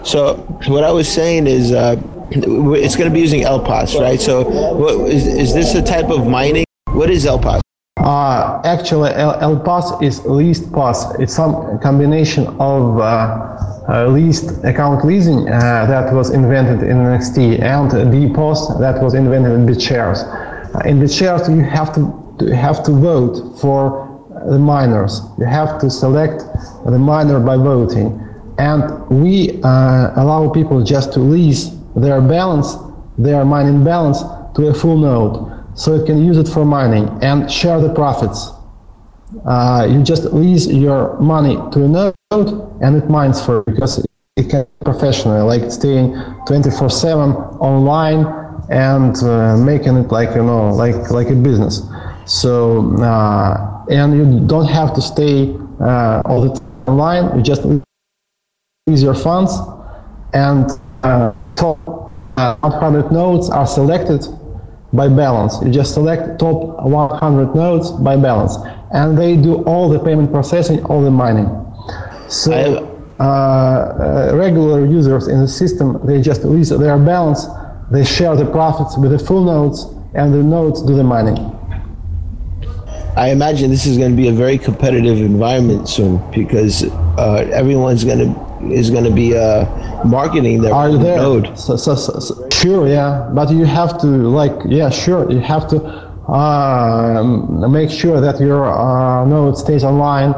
So what I was saying is. Uh, it's going to be using LPoS, right? So, what, is, is this a type of mining? What is LPoS? Uh, actually, L, LPoS is least pass. It's some combination of uh, uh, leased account leasing uh, that was invented in NXT and the post that was invented in BitShares. Uh, in the BitShares, you have to have to vote for the miners. You have to select the miner by voting, and we uh, allow people just to lease their balance, their mining balance, to a full node so it can use it for mining and share the profits. Uh, you just lease your money to a node and it mines for you because it can be professional, like staying 24/7 online and uh, making it like you know, like like a business. So uh, and you don't have to stay uh, all the time online. You just lease your funds and uh, top 100 nodes are selected by balance. You just select top 100 nodes by balance, and they do all the payment processing, all the mining. So uh, uh, regular users in the system, they just lease their balance, they share the profits with the full nodes, and the nodes do the mining. I imagine this is going to be a very competitive environment soon because uh, everyone's going to is going to be uh, marketing their Are there? node. So, so, so- sure, yeah, but you have to like, yeah, sure, you have to uh, make sure that your uh, node stays online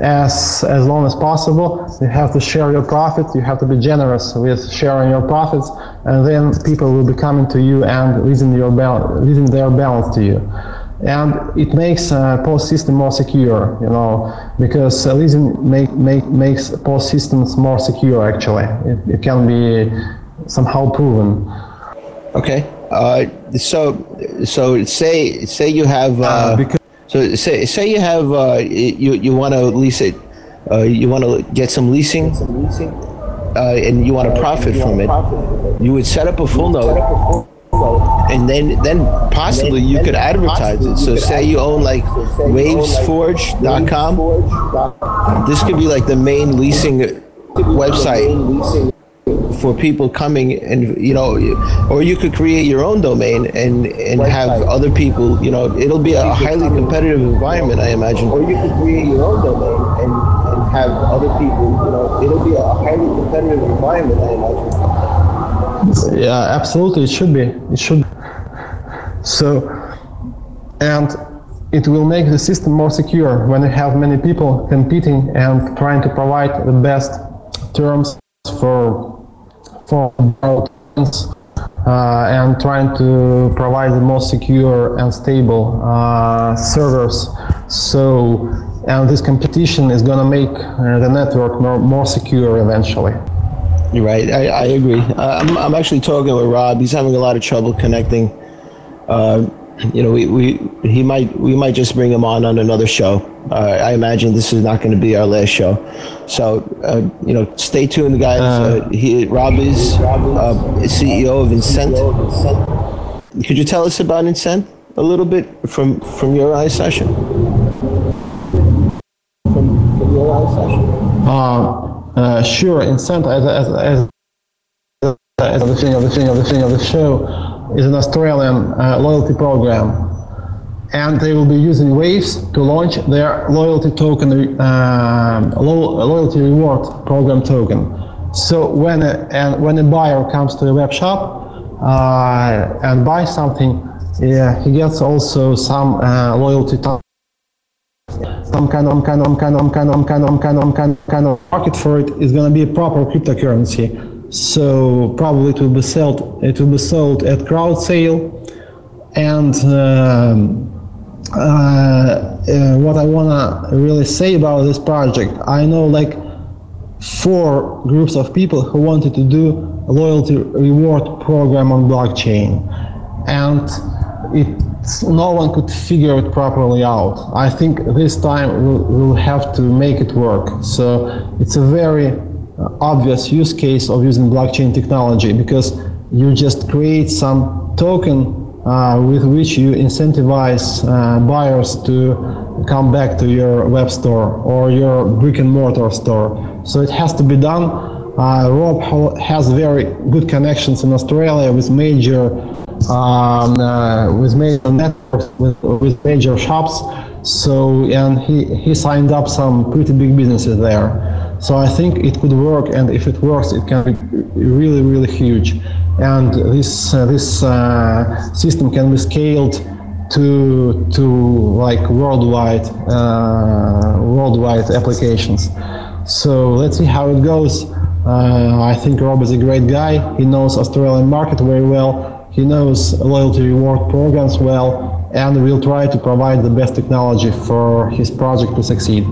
as as long as possible. You have to share your profits. You have to be generous with sharing your profits, and then people will be coming to you and leasing your bal- leasing their balance to you. And it makes uh, post system more secure, you know, because uh, leasing make, make makes post systems more secure. Actually, it, it can be somehow proven. Okay. Uh, so so say say you have uh, because- so say say you have uh, you you want to lease it uh, you want to get some leasing some uh, and you want to profit from it you would set up a full node and then then possibly you could advertise it. So say you own like wavesforge.com this could be like the main leasing website for people coming and you know or you could create your own domain and and have other people you know it'll be a highly competitive environment i imagine or you could create your own domain and, and have other people you know it'll be a highly competitive environment i imagine Yeah, absolutely. It should be. It should. be. So, and it will make the system more secure when you have many people competing and trying to provide the best terms for for uh, and trying to provide the most secure and stable uh, servers. So, and this competition is going to make uh, the network more, more secure eventually. You're right. I, I agree. I'm, I'm actually talking with Rob. He's having a lot of trouble connecting. Uh, you know, we, we he might we might just bring him on on another show. Uh, I imagine this is not going to be our last show. So uh, you know, stay tuned, guys. Uh, he Rob is uh, CEO of Incent. Could you tell us about Incent a little bit from from your eye session? From, from your eye session. Uh, uh, sure, Incent as as as as the thing of the thing of the thing of the show is an Australian uh, loyalty program. And they will be using Waves to launch their loyalty token, uh, loyalty reward program token. So when a, and when a buyer comes to a web shop uh, and buys something, yeah, he gets also some uh, loyalty token some kind of kind of kind of kind of kind of kind of kind of market for it is going to be a proper cryptocurrency so probably it will be sold it will be sold at crowd sale, and um, uh, uh, what I wanna really say about this project, I know like four groups of people who wanted to do a loyalty reward program on blockchain, and it's no one could figure it properly out. I think this time we'll, we'll have to make it work. So it's a very obvious use case of using blockchain technology because you just create some token uh, with which you incentivize uh, buyers to come back to your web store or your brick and mortar store. So it has to be done. Uh, Rob has very good connections in Australia with major um, uh, with major networks with, with major shops. So and he, he signed up some pretty big businesses there. So I think it could work, and if it works, it can be really really huge. And this uh, this uh, system can be scaled to to like worldwide uh, worldwide applications. So let's see how it goes. Uh, I think Rob is a great guy. He knows Australian market very well. He knows loyalty reward programs well, and will try to provide the best technology for his project to succeed.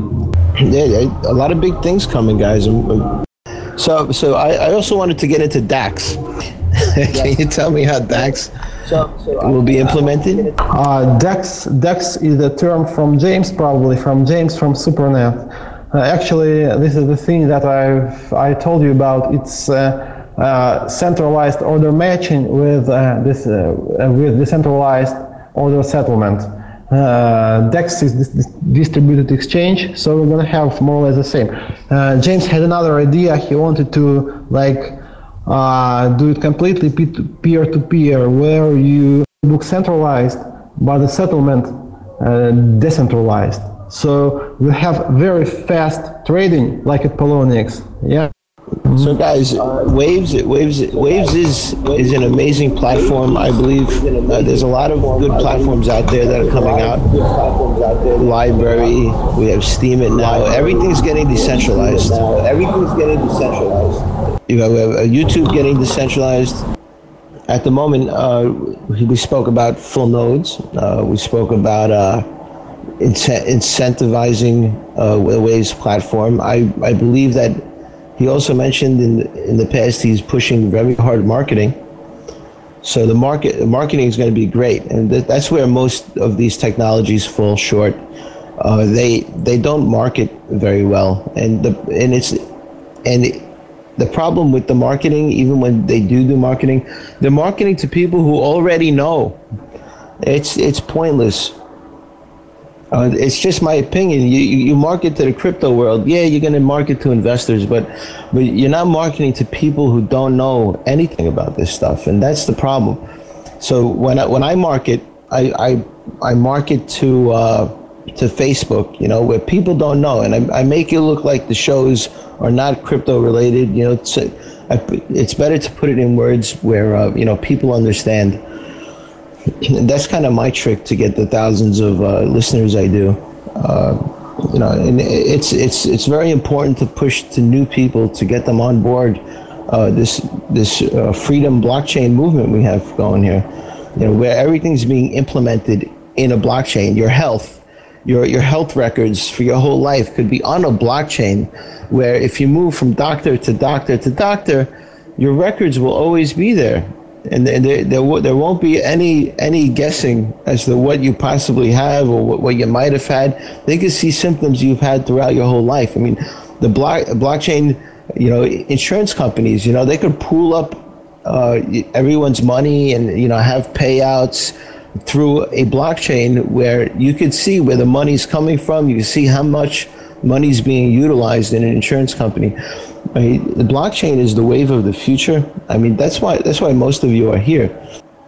Yeah, yeah, a lot of big things coming, guys. So, so I, I also wanted to get into DAX. Can you tell me how DAX will be implemented? Uh, DEX, DEX is a term from James, probably from James from SuperNet. Uh, actually, this is the thing that I've I told you about. It's uh, uh, centralized order matching with uh, this uh, with decentralized order settlement. Uh, DEX is dis- dis- distributed exchange, so we're gonna have more or less the same. Uh, James had another idea. He wanted to like uh, do it completely peer to peer, where you book centralized, but the settlement uh, decentralized. So we have very fast trading like at Poloniex. Yeah. So, guys, Waves, Waves, Waves is is an amazing platform. I believe uh, there's a lot of good platforms out there that are coming out. LBRY, we have Steemit now. Everything's getting decentralized. Everything's getting decentralized. You know, we have uh, YouTube getting decentralized. At the moment, uh, we spoke about full nodes. Uh, we spoke about uh, incentivizing uh, the Waves platform. I, I believe that he also mentioned in in the past he's pushing very hard marketing. So the market marketing is going to be great, and th- that's where most of these technologies fall short. Uh, they they don't market very well, and the and it's and the problem with the marketing, even when they do do marketing, they're marketing to people who already know. It's it's pointless. Uh, it's just my opinion. You, you market to the crypto world. Yeah, you're going to market to investors, but but you're not marketing to people who don't know anything about this stuff, and that's the problem. So when I, when I market, I I, I market to uh, to Facebook, you know, where people don't know, and I, I make it look like the shows are not crypto related. You know, it's, it's better to put it in words where uh, you know people understand that's kind of my trick to get the thousands of uh, listeners I do. Uh, you know, and it's it's it's very important to push to new people to get them on board uh, this this uh, freedom blockchain movement we have going here. You know, where everything's being implemented in a blockchain. Your health, your your health records for your whole life could be on a blockchain, where if you move from doctor to doctor to doctor, your records will always be there and there, there, there won't be any any guessing as to what you possibly have or what, what you might have had. They can see symptoms you've had throughout your whole life. I mean, the block blockchain, you know, insurance companies, you know, they could pool up uh, everyone's money and you know have payouts through a blockchain where you could see where the money's coming from. You can see how much money's being utilized in an insurance company. Mean, the blockchain is the wave of the future. I mean, that's why that's why most of you are here.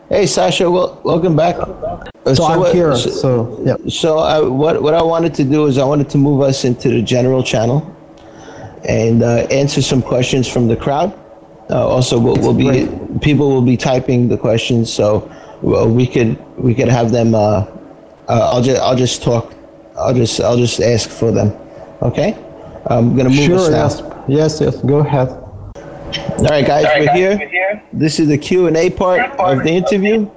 Hey, Sasha, well, welcome back. Uh, so, so I'm here. So, so yeah. So I, what what I wanted to do is I wanted to move us into the general channel and uh, answer some questions from the crowd. Uh, also, we'll, we'll be people will be typing the questions, so well, we could we could have them. Uh, uh, I'll just I'll just talk. I'll just I'll just ask for them. Okay. I'm gonna move sure, us now. Yes. Yes, yes, go ahead. All right, guys, we're, guys here. we're, here. This is the Q and A part of the interview.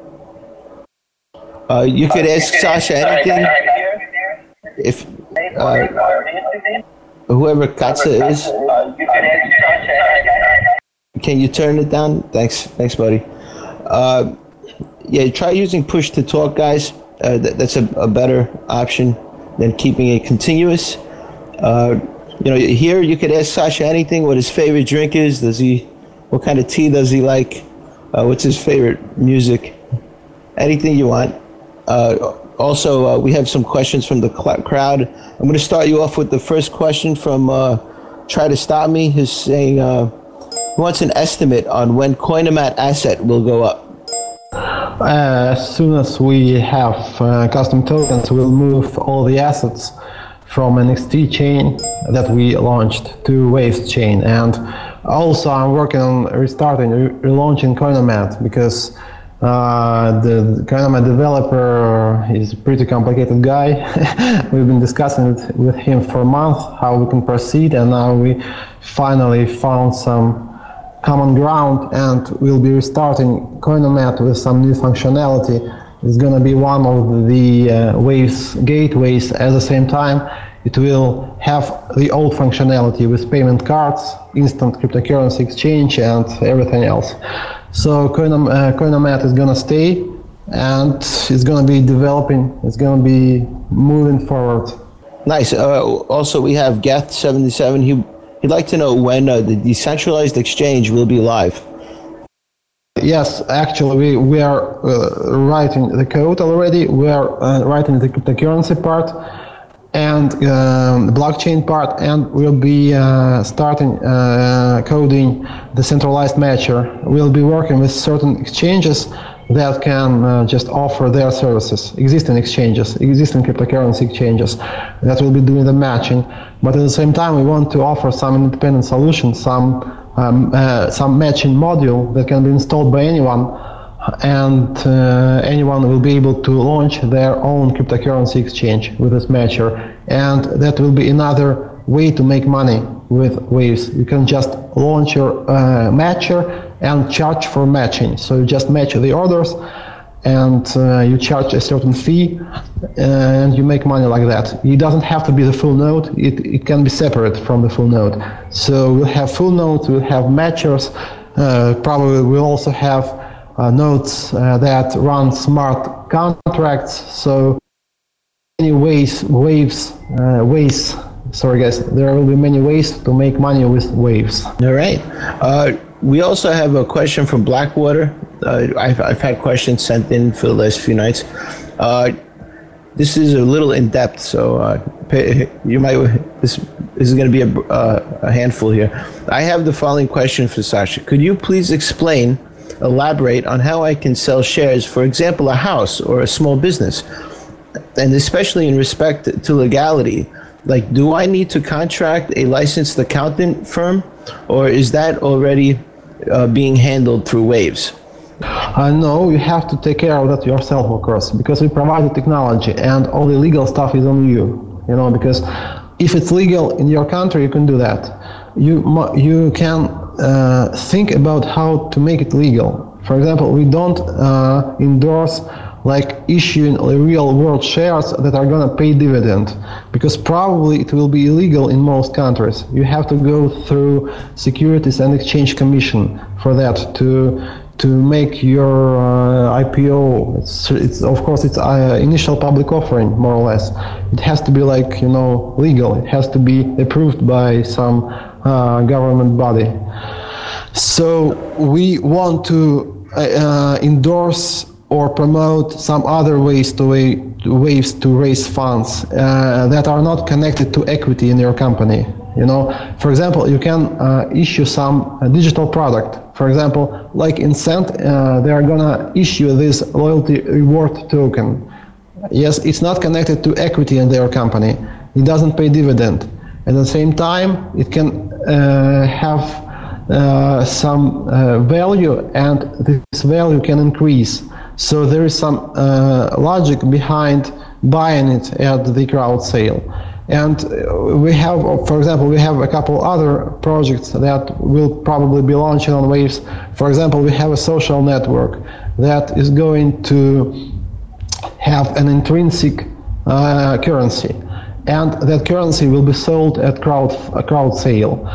Uh, you could ask Sasha anything. If uh, whoever Katsa is, can you turn it down? Thanks, thanks, buddy. Uh, yeah, try using push to talk, guys. Uh, that's a, a, better option than keeping it continuous. Uh, you know, here you could ask Sasha anything. What his favorite drink is? Does he? What kind of tea does he like? Uh, what's his favorite music? Anything you want. Uh, also, uh, we have some questions from the cl- crowd. I'm going to start you off with the first question from uh, Try to Stop Me, who's saying, uh, he wants an estimate on when Coinomat asset will go up. As soon as we have custom tokens, we'll move all the assets from NXT chain that we launched to Waves chain. And also I'm working on restarting, relaunching Coinomat because uh, the Coinomat developer is a pretty complicated guy. We've been discussing it with him for a month, how we can proceed, and now we finally found some common ground and we'll be restarting Coinomat with some new functionality it's going to be one of the uh, Waves gateways at the same time. It will have the old functionality with payment cards, instant cryptocurrency exchange, and everything else. So Coinom, uh, Coinomat is going to stay and it's going to be developing, it's going to be moving forward. Nice. Uh, also, we have Geth77. He, he'd like to know when uh, the decentralized exchange will be live. Yes, actually, we, we are uh, writing the code already. We are uh, writing the cryptocurrency part and um, the blockchain part, and we'll be uh, starting coding the centralized matcher. We'll be working with certain exchanges that can uh, just offer their services, existing exchanges, existing cryptocurrency exchanges that will be doing the matching. But at the same time, we want to offer some independent solution, some um, uh, some matching module that can be installed by anyone, and uh, anyone will be able to launch their own cryptocurrency exchange with this matcher, and that will be another way to make money with Waves. You can just launch your uh, matcher and charge for matching. So you just match the orders and uh, you charge a certain fee and you make money like that. It doesn't have to be the full node, it, it can be separate from the full node. So we'll have full nodes, we'll have matchers, uh, probably we'll also have uh, nodes uh, that run smart contracts. So many ways, waves, uh, ways sorry guys, there will be many ways to make money with waves. All right. Uh, we also have a question from Blackwater. Uh, I've, I've had questions sent in for the last few nights. Uh, this is a little in depth, so uh, you might. This, this is going to be a, uh, a handful here. I have the following question for Sasha. Could you please explain, elaborate on how I can sell shares, for example, a house or a small business, and especially in respect to legality? like do i need to contract a licensed accountant firm or is that already uh, being handled through waves uh, no, you have to take care of that yourself, of course, because we provide the technology and all the legal stuff is on you. You know, because if it's legal in your country, you can do that. You you can uh, think about how to make it legal. For example, we don't uh, endorse like issuing real world shares that are to pay dividend because probably it will be illegal in most countries you have to go through securities and exchange commission for that to to make your uh, IPO it's, it's of course it's uh, initial public offering more or less it has to be like you know legal it has to be approved by some uh, government body so we want to uh, uh, endorse or promote some other ways to way, ways to raise funds uh, that are not connected to equity in your company. You know, for example, you can uh, issue some digital product. For example, like Incent, uh, they are gonna issue this loyalty reward token. Yes, it's not connected to equity in their company. It doesn't pay dividend. At the same time, it can uh, have uh, some uh, value and this value can increase. So there is some uh, logic behind buying it at the crowd sale. And we have, for example, we have a couple other projects that will probably be launching on Waves. For example, we have a social network that is going to have an intrinsic uh, currency. And that currency will be sold at crowd, a crowd sale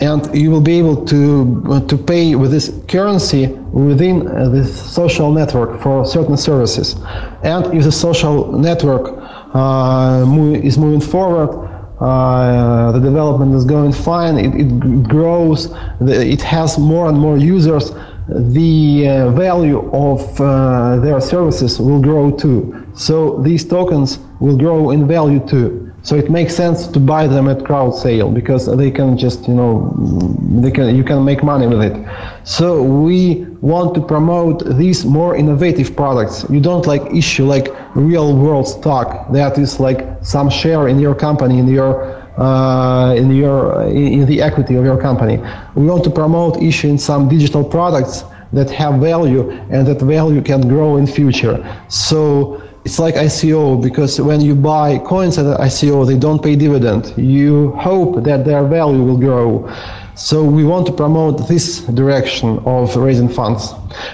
and you will be able to to pay with this currency within uh, this social network for certain services and if the social network is moving forward. Uh, the development is going fine. It, it grows. It has more and more users. The uh, value of uh, their services will grow too. So these tokens will grow in value too so it makes sense to buy them at crowd sale because they can just, you know, they can you can make money with it. So we want to promote these more innovative products. You don't like issue like real world stock that is like some share in your company in your uh, in your in the equity of your company. We want to promote issuing some digital products that have value and that value can grow in future. So it's like ICO because when you buy coins at ICO, they don't pay dividend. You hope that their value will grow. So we want to promote this direction of raising funds.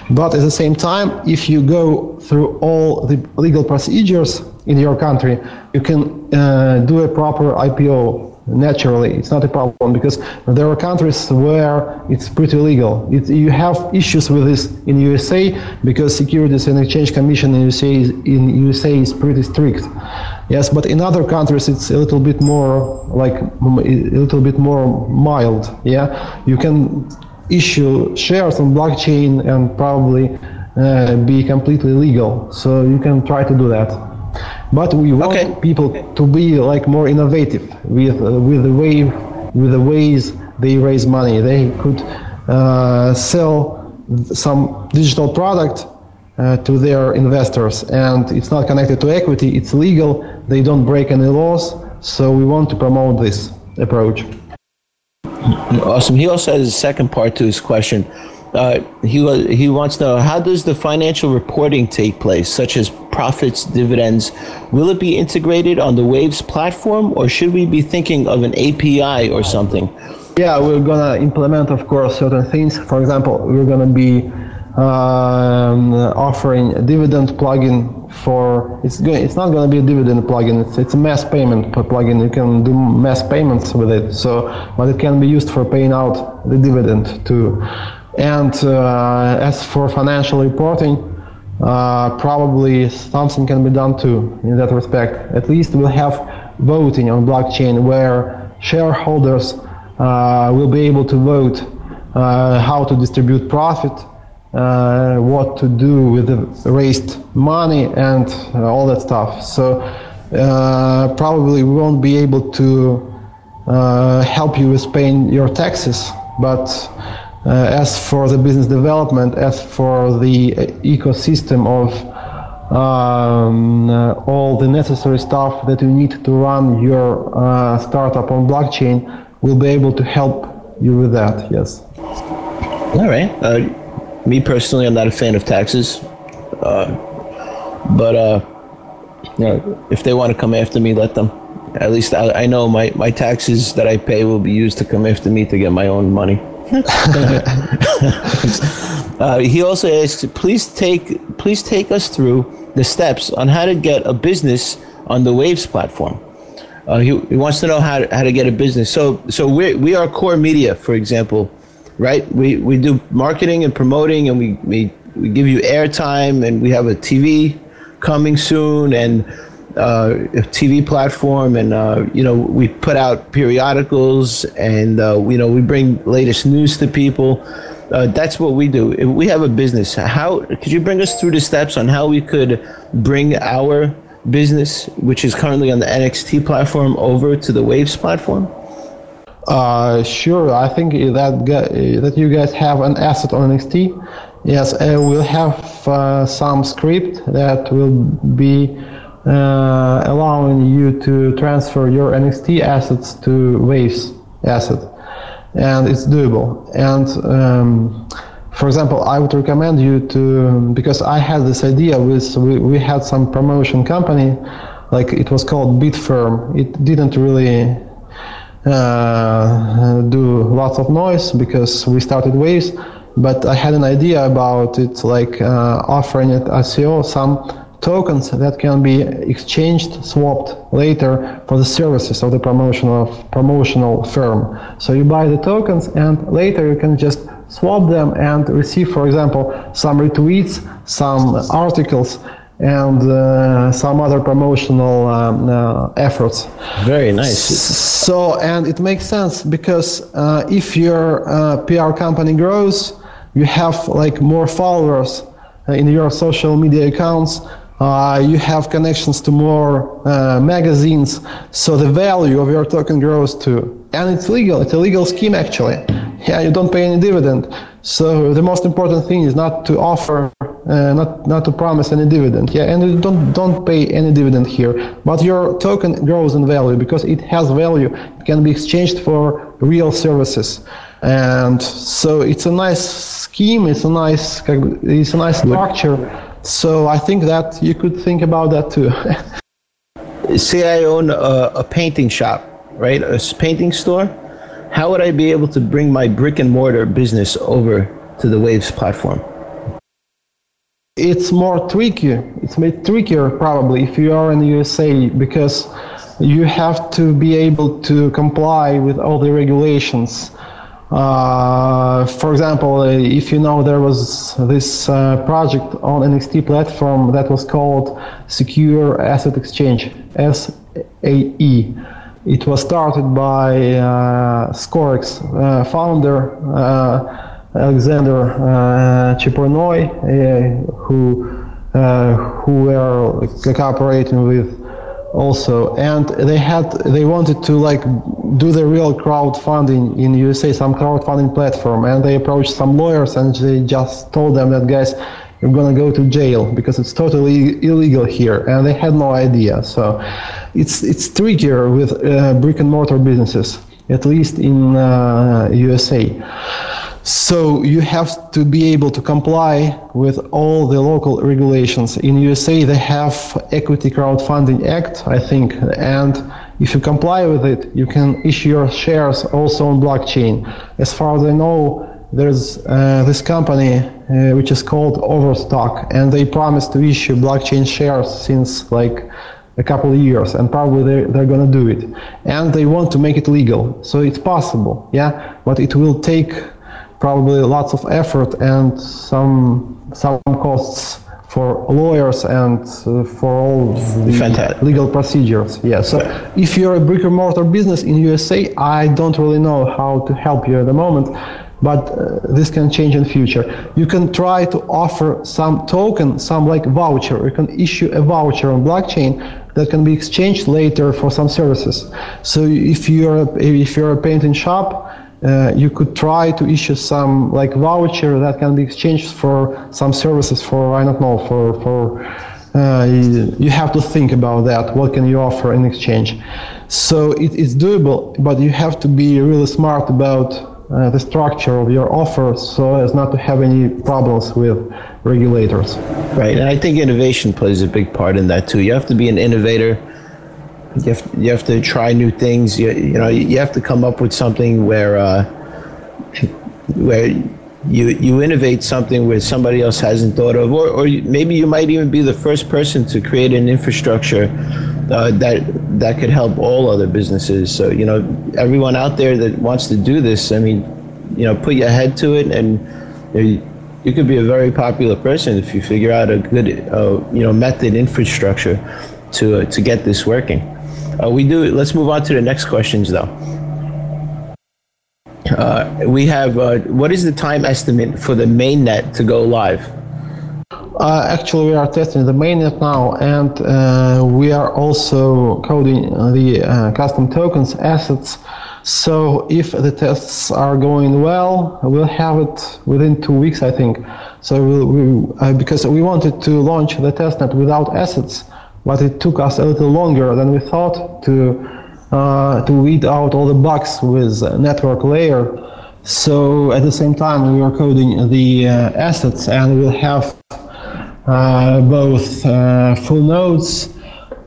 But at the same time, if you go through all the legal procedures in your country, you can uh, do a proper IPO naturally. It's not a problem because there are countries where it's pretty legal. It, you have issues with this in USA because Securities and Exchange Commission in USA is, in USA is pretty strict. Yes, but in other countries it's a little bit more like a little bit more mild. Yeah, you can issue shares on blockchain and probably uh, be completely legal. So you can try to do that. But we want okay. people to be like more innovative with uh, with the way with the ways they raise money. They could uh, sell some digital product uh, to their investors, and it's not connected to equity. It's legal. They don't break any laws. So we want to promote this approach. Awesome. He also has a second part to his question. Uh, he he wants to know how does the financial reporting take place, such as profits, dividends. Will it be integrated on the Waves platform, or should we be thinking of an API or something? Yeah, we're gonna implement, of course, certain things. For example, we're gonna be um, offering a dividend plugin for it's going it's not to be a dividend plugin it's, it's a mass payment plugin you can do mass payments with it so but it can be used for paying out the dividend too and uh, as for financial reporting uh, probably something can be done too in that respect at least we'll have voting on blockchain where shareholders uh, will be able to vote how to distribute profit uh, what to do with the raised money and uh, all that stuff. So uh, probably we won't be able to help you with paying your taxes, but as for the business development, as for the ecosystem of um, uh, all the necessary stuff that you need to run your startup on blockchain, we'll be able to help you with that. Yes. All right me personally, I'm not a fan of taxes. Uh, but uh, you know, if they want to come after me, let them. At least I, I, know my, my taxes that I pay will be used to come after me to get my own money. uh, he also asks, please take please take us through the steps on how to get a business on the Waves platform. Uh, he, he wants to know how to, how to get a business. So so we we are core media, for example right? We we do marketing and promoting, and we we, we give you airtime, and we have a TV coming soon, and uh, TV platform, and uh, you know we put out periodicals, and uh, you know we bring latest news to people. Uh, that's what we do. We have a business, how could you bring us through the steps on how we could bring our business, which is currently on the NXT platform, over to the Waves platform? Uh, sure, I think that that you guys have an asset on NXT. Yes, we'll have uh, some script that will be uh, allowing you to transfer your NXT assets to Waves asset, and it's doable. And um, for example, I would recommend you to because I had this idea with we, we had some promotion company, like it was called Bitfirm. It didn't really uh, do lots of noise because we started Waves. But I had an idea about it, like uh, offering it ICO some tokens that can be exchanged, swapped later for the services of the promotional promotional firm. So you buy the tokens, and later you can just swap them and receive, for example, some retweets, some articles, and uh, some other promotional um, uh, efforts. Very nice. So, and it makes sense because uh, if your uh, PR company grows, you have like more followers uh, in your social media accounts. Uh, you have connections to more magazines, so the value of your token grows too. And it's legal. It's a legal scheme actually. Yeah, you don't pay any dividend. So the most important thing is not to offer uh, not not to promise any dividend. Yeah, and you don't don't pay any dividend here. But your token grows in value because it has value. It can be exchanged for real services, and so it's a nice scheme. It's a nice it's a nice structure. So I think that you could think about that too. Say I own a, a painting shop, right? A painting store. How would I be able to bring my brick and mortar business over to the Waves platform? it's more tricky. It's made trickier probably if you are in the USA because you have to be able to comply with all the regulations. Uh, for example, if you know there was this uh, project on NXT platform that was called Secure Asset Exchange (SAE). It was started by uh, Scorex uh, founder. Uh, Alexander uh, Chepurnoy, uh, who uh, who were cooperating with also and they had they wanted to like do the real crowdfunding in USA some crowdfunding platform and they approached some lawyers and they just told them that guys you're gonna go to jail because it's totally illegal here, and they had no idea. So it's it's trickier with uh, brick and mortar businesses, at least in uh, USA. So you have to be able to comply with all the local regulations. In USA, they have Equity Crowdfunding Act, I think, and if you comply with it, you can issue your shares also on blockchain. As far as I know, there's uh, this company uh, which is called Overstock, and they promise to issue blockchain shares since like a couple of years, and probably they're, they're gonna do it. And they want to make it legal, so it's possible, yeah, but it will take probably lots of effort and some some costs for lawyers and uh, for all the Fantastic. legal procedures. Yeah. So if you're a brick and mortar business in USA, I don't really know how to help you at the moment, but uh, this can change in future. You can try to offer some token, some like voucher. You can issue a voucher on blockchain that can be exchanged later for some services. So if you're a, if you're a painting shop uh, you could try to issue some like voucher that can be exchanged for some services for I don't know for for uh, you, have to think about that what can you offer in exchange so it is doable but you have to be really smart about uh, the structure of your offer so as not to have any problems with regulators Right, and I think innovation plays a big part in that too. You have to be an innovator. You have you have to try new things. You, you know you have to come up with something where uh, where you you innovate something where somebody else hasn't thought of, or or maybe you might even be the first person to create an infrastructure uh, that that could help all other businesses. So you know everyone out there that wants to do this, I mean, you know, put your head to it and. You, you could be a very popular person if you figure out a good, uh, you know, method infrastructure to uh, to get this working. Uh, we do. Let's move on to the next questions, though. Uh, we have. Uh, what is the time estimate for the mainnet to go live? Uh, actually, we are testing the mainnet now, and uh, we are also coding the uh, custom tokens assets. So, if the tests are going well, we'll have it within two weeks, I think. So, we'll, we, because we wanted to launch the testnet without assets, but it took us a little longer than we thought to uh, to weed out all the bugs with network layer. So, at the same time, we are coding the uh, assets, and we'll have uh, both uh, full nodes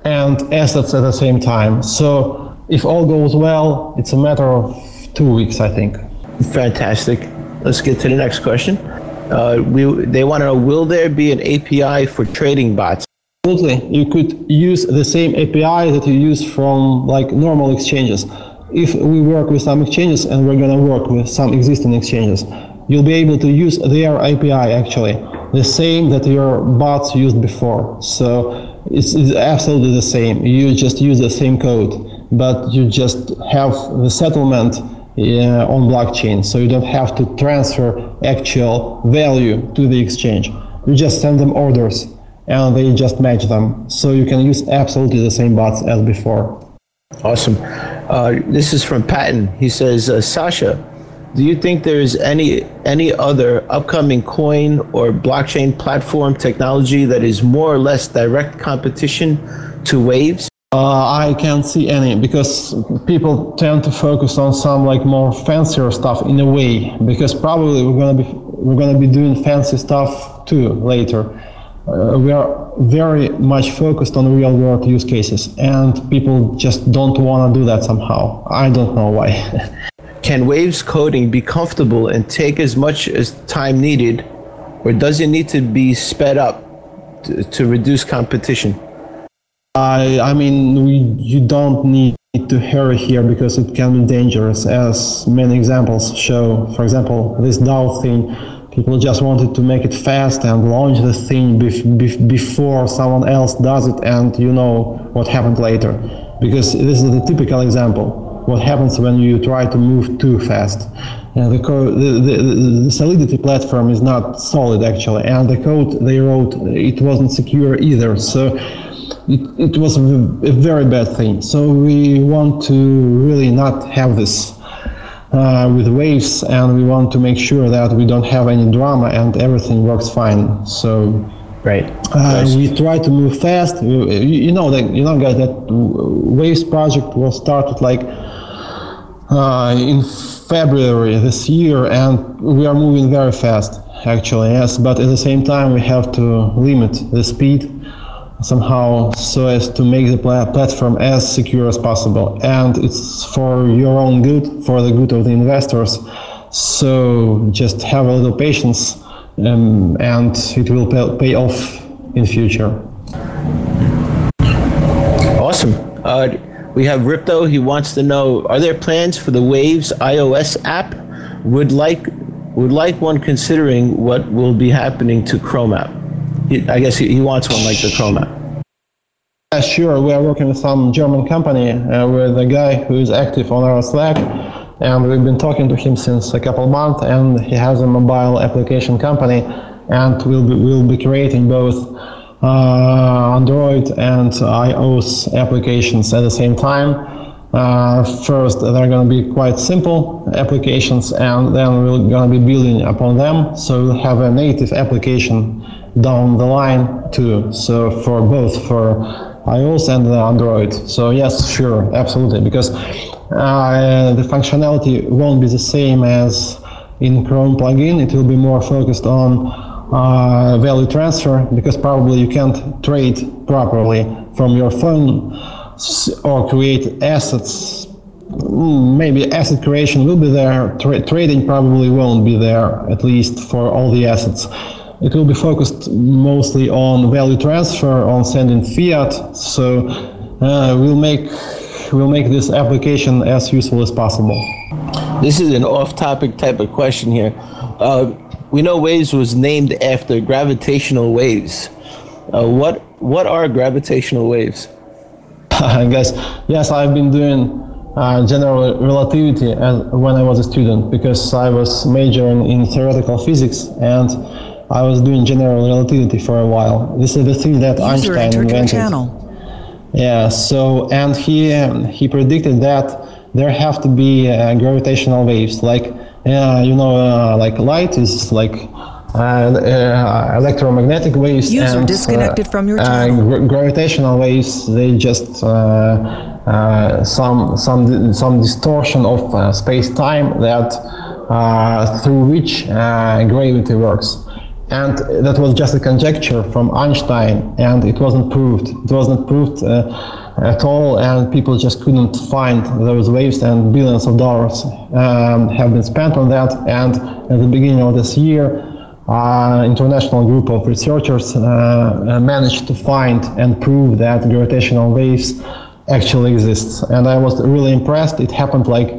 and assets at the same time. So if all goes well, it's a matter of two weeks, I think. Fantastic. Let's get to the next question. Uh, we they want to know: Will there be an API for trading bots? Absolutely, you could use the same API that you use from like normal exchanges. If we work with some exchanges and we're gonna work with some existing exchanges, you'll be able to use their API actually, the same that your bots used before. So it's, it's absolutely the same. You just use the same code, but you just have the settlement on blockchain, so you don't have to transfer actual value to the exchange. You just send them orders and they just match them. So you can use absolutely the same bots as before. Awesome. Uh, this is from Patton. He says, uh, Sasha, do you think there is any any other upcoming coin or blockchain platform technology that is more or less direct competition to Waves? Uh, I can't see any because people tend to focus on some like more fancier stuff in a way because probably we're gonna be we're gonna be doing fancy stuff too later. Uh, we are very much focused on real world use cases and people just don't want to do that somehow. I don't know why. Can Waves coding be comfortable and take as much as time needed, or does it need to be sped up to, to reduce competition? I, I mean, we, you don't need to hurry here because it can be dangerous, as many examples show. For example, this DAO thing, people just wanted to make it fast and launch the thing bef- bef- before someone else does it, and you know what happened later. Because this is the typical example. What happens when you try to move too fast? The, co- the, the, the Solidity platform is not solid actually, and the code they wrote it wasn't secure either. So it, it was a very bad thing. So we want to really not have this. Uh, with waves, and we want to make sure that we don't have any drama and everything works fine. So Right. uh, Nice. we try to move fast. You, you know that you know guys that Waves project was started like uh, in February this year, and we are moving very fast. Actually, yes, but at the same time we have to limit the speed somehow so as to make the pla- platform as secure as possible, and it's for your own good, for the good of the investors. So just have a little patience, um, and it will pay, pay off in future. Awesome. Uh, we have Ripto. He wants to know: Are there plans for the Waves iOS app? Would like would like one considering what will be happening to Chrome app. I guess he, he wants one like the Chroma. Yeah, sure. We are working with some German company uh, with a guy who is active on our Slack, and we've been talking to him since a couple months. And he has a mobile application company, and we'll be, we'll be creating both uh, Android and iOS applications at the same time. Uh, first, they're going to be quite simple applications, and then we're going to be building upon them. So we'll have a native application down the line too. So for both for iOS and Android. So yes, sure, absolutely, because uh, the functionality won't be the same as in Chrome plugin. It will be more focused on uh, value transfer because probably you can't trade properly from your phone or create assets. Mm, Maybe asset creation will be there. Tra- trading probably won't be there, at least for all the assets. It will be focused mostly on value transfer, on sending fiat. So uh, we'll make we'll make this application as useful as possible. This is an off-topic type of question here. Uh, we know Waves was named after gravitational waves. Uh, what what are gravitational waves? I guess yes, I've been doing uh, general relativity as, when I was a student because I was majoring in theoretical physics and I was doing general relativity for a while. This is the thing that User Einstein invented. channel. Yeah. So and he he predicted that there have to be uh, gravitational waves, like uh, you know, uh, like light is like uh, uh, electromagnetic waves. User and, disconnected from your uh, channel. gra- gravitational waves. They just uh, uh, some some some distortion of uh, space time that uh, through which uh, gravity works. And that was just a conjecture from Einstein, and it wasn't proved. It wasn't proved uh, at all, and people just couldn't find those waves, and billions of dollars um, have been spent on that. And at the beginning of this year, uh, international group of researchers uh, uh, managed to find and prove that gravitational waves actually exist. And I was really impressed. It happened like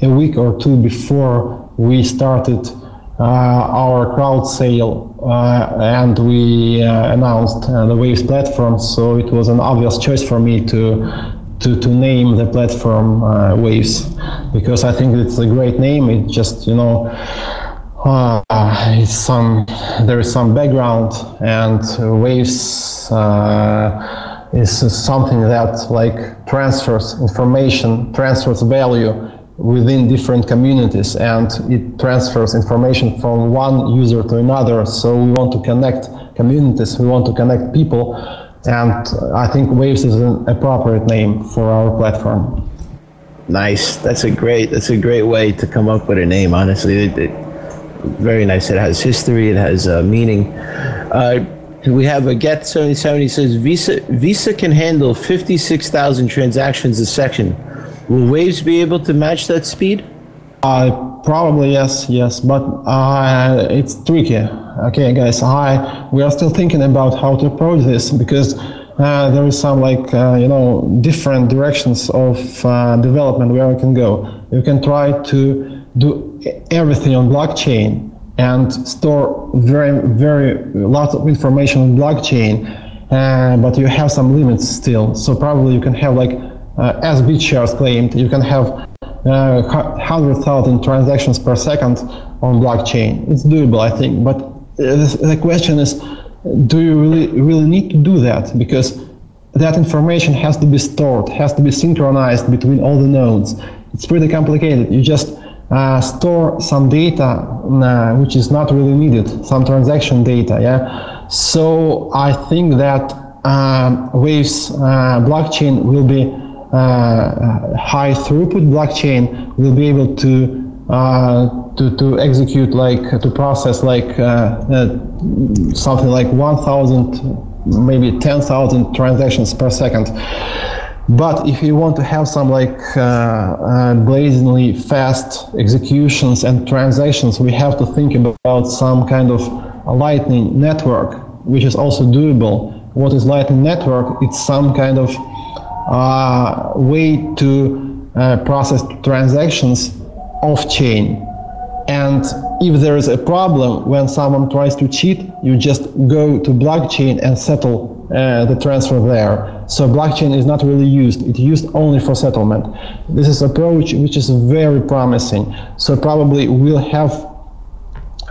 a week or two before we started our crowd sale uh, and we uh, announced uh, the Waves platform. So it was an obvious choice for me to to, to name the platform uh, Waves because I think it's a great name. It just you know uh, it's some there is some background and Waves. Uh, is something that like transfers information, transfers value within different communities and it transfers information from one user to another so we want to connect communities we want to connect people and i think waves is an appropriate name for our platform Nice. That's a great. That's a great way to come up with a name. Honestly, it, it, very nice. It has history. It has uh, meaning. Uh, we have a get seventy seventy says Visa Visa can handle fifty six thousand transactions a second. Will Waves be able to match that speed? Uh, probably yes, yes, but uh, it's tricky. Okay, guys, I we are still thinking about how to approach this because uh, there is some like uh, you know different directions of uh, development where we can go. You can try to do everything on blockchain and store very very lots of information on blockchain, uh, but you have some limits still. So probably you can have like as BitShares claimed, you can have uh, 100,000 transactions per second on blockchain. It's doable, I think. But uh, the question is, do you really really need to do that? Because that information has to be stored, has to be synchronized between all the nodes. It's pretty complicated. You just uh, store some data uh, which is not really needed, some transaction data. Yeah. So I think that um, Waves uh, blockchain will be uh, high throughput blockchain will be able to uh, to, to execute like to process like uh, uh, something like 1000 maybe 10,000 transactions per second. But if you want to have some like uh, uh, blazingly fast executions and transactions we have to think about some kind of lightning network which is also doable. What is lightning network? It's some kind of uh, way to process transactions off chain. And if there is a problem when someone tries to cheat, you just go to blockchain and settle uh, the transfer there. So blockchain is not really used. It's used only for settlement. This is approach which is very promising. So probably we'll have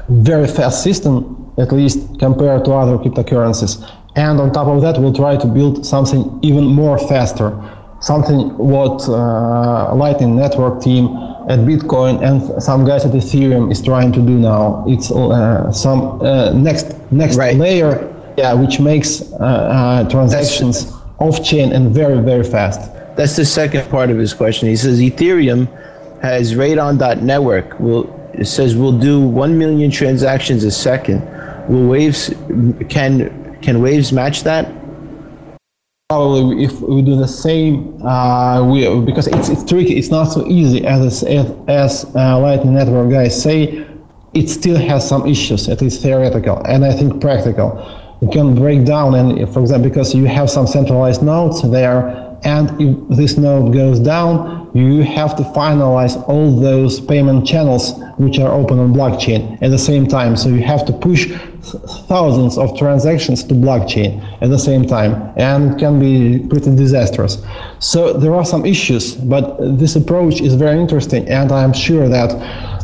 very fast system, at least compared to other cryptocurrencies. And on top of that, we'll try to build something even more faster. Something what uh, Lightning Network team at Bitcoin and some guys at Ethereum is trying to do now. It's uh, some uh, next next right. layer, yeah, which makes uh, uh transactions off chain and very very fast. That's the second part of his question. He says Ethereum has Raiden.network. Will it says we'll do one million transactions a second. Will Waves can can Waves match that? probably if we do the same, uh, we, because it's, it's tricky, it's not so easy as, as uh, Lightning Network guys say, it still has some issues, at least theoretical, and I think practical. It can break down, and for example, because you have some centralized nodes there, and if this node goes down, you have to finalize all those payment channels which are open on blockchain at the same time. So you have to push thousands of transactions to blockchain at the same time, and can be pretty disastrous. So there are some issues, but this approach is very interesting, and I'm sure that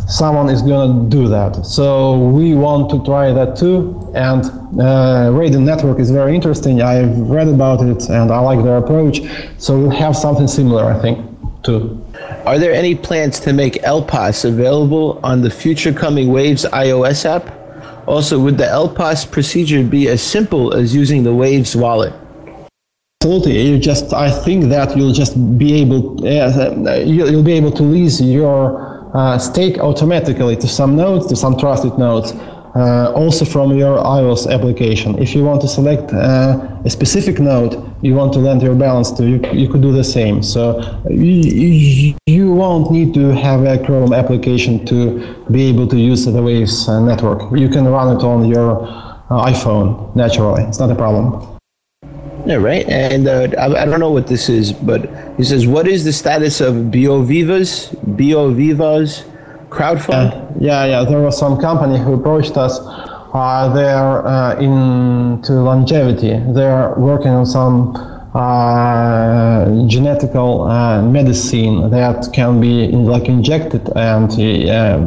someone is going to do that. So we want to try that too. And uh, Raiden Network is very interesting. I've read about it and I like their approach. So we'll have something similar, I think, too. Are there any plans to make LPoS available on the future coming Waves iOS app? Also, would the LPoS procedure be as simple as using the Waves wallet? Absolutely. You just, I think that you'll just be able, uh, you'll be able to lease your uh, stake automatically to some nodes, to some trusted nodes, uh, also from your iOS application. If you want to select uh, a specific node you want to lend your balance to, you, you could do the same. So you, you won't need to have a Chrome application to be able to use the Waves uh, network. You can run it on your uh, iPhone naturally. It's not a problem. Yeah, right. And uh, I, I, don't know what this is, but he says, "What is the status of BioViva's BioViva's crowdfund?" Yeah, yeah, yeah. There was some company who approached us. Uh, they're uh, into longevity. They're working on some uh, genetical uh, medicine that can be in, like injected and uh,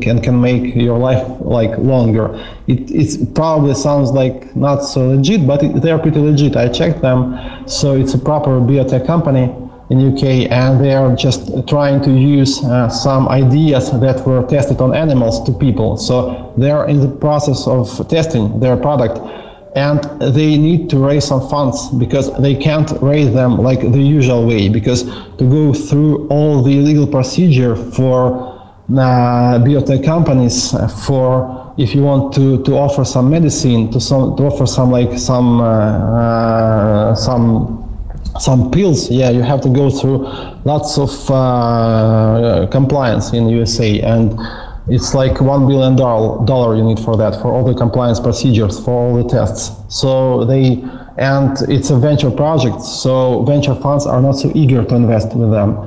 can, can make your life like longer. It it probably sounds like not so legit, but it, they are pretty legit. I checked them, so it's a proper biotech company in UK, and they are just trying to use uh, some ideas that were tested on animals to people. So they are in the process of testing their product and they need to raise some funds because they can't raise them like the usual way because to go through all the legal procedure for uh, biotech companies uh, for if you want to, to offer some medicine to some to offer some like some uh, uh, some some pills. Yeah you have to go through lots of uh, compliance in USA and it's like one billion dollar you need for that for all the compliance procedures for all the tests. So they and it's a venture project so venture funds are not so eager to invest with them.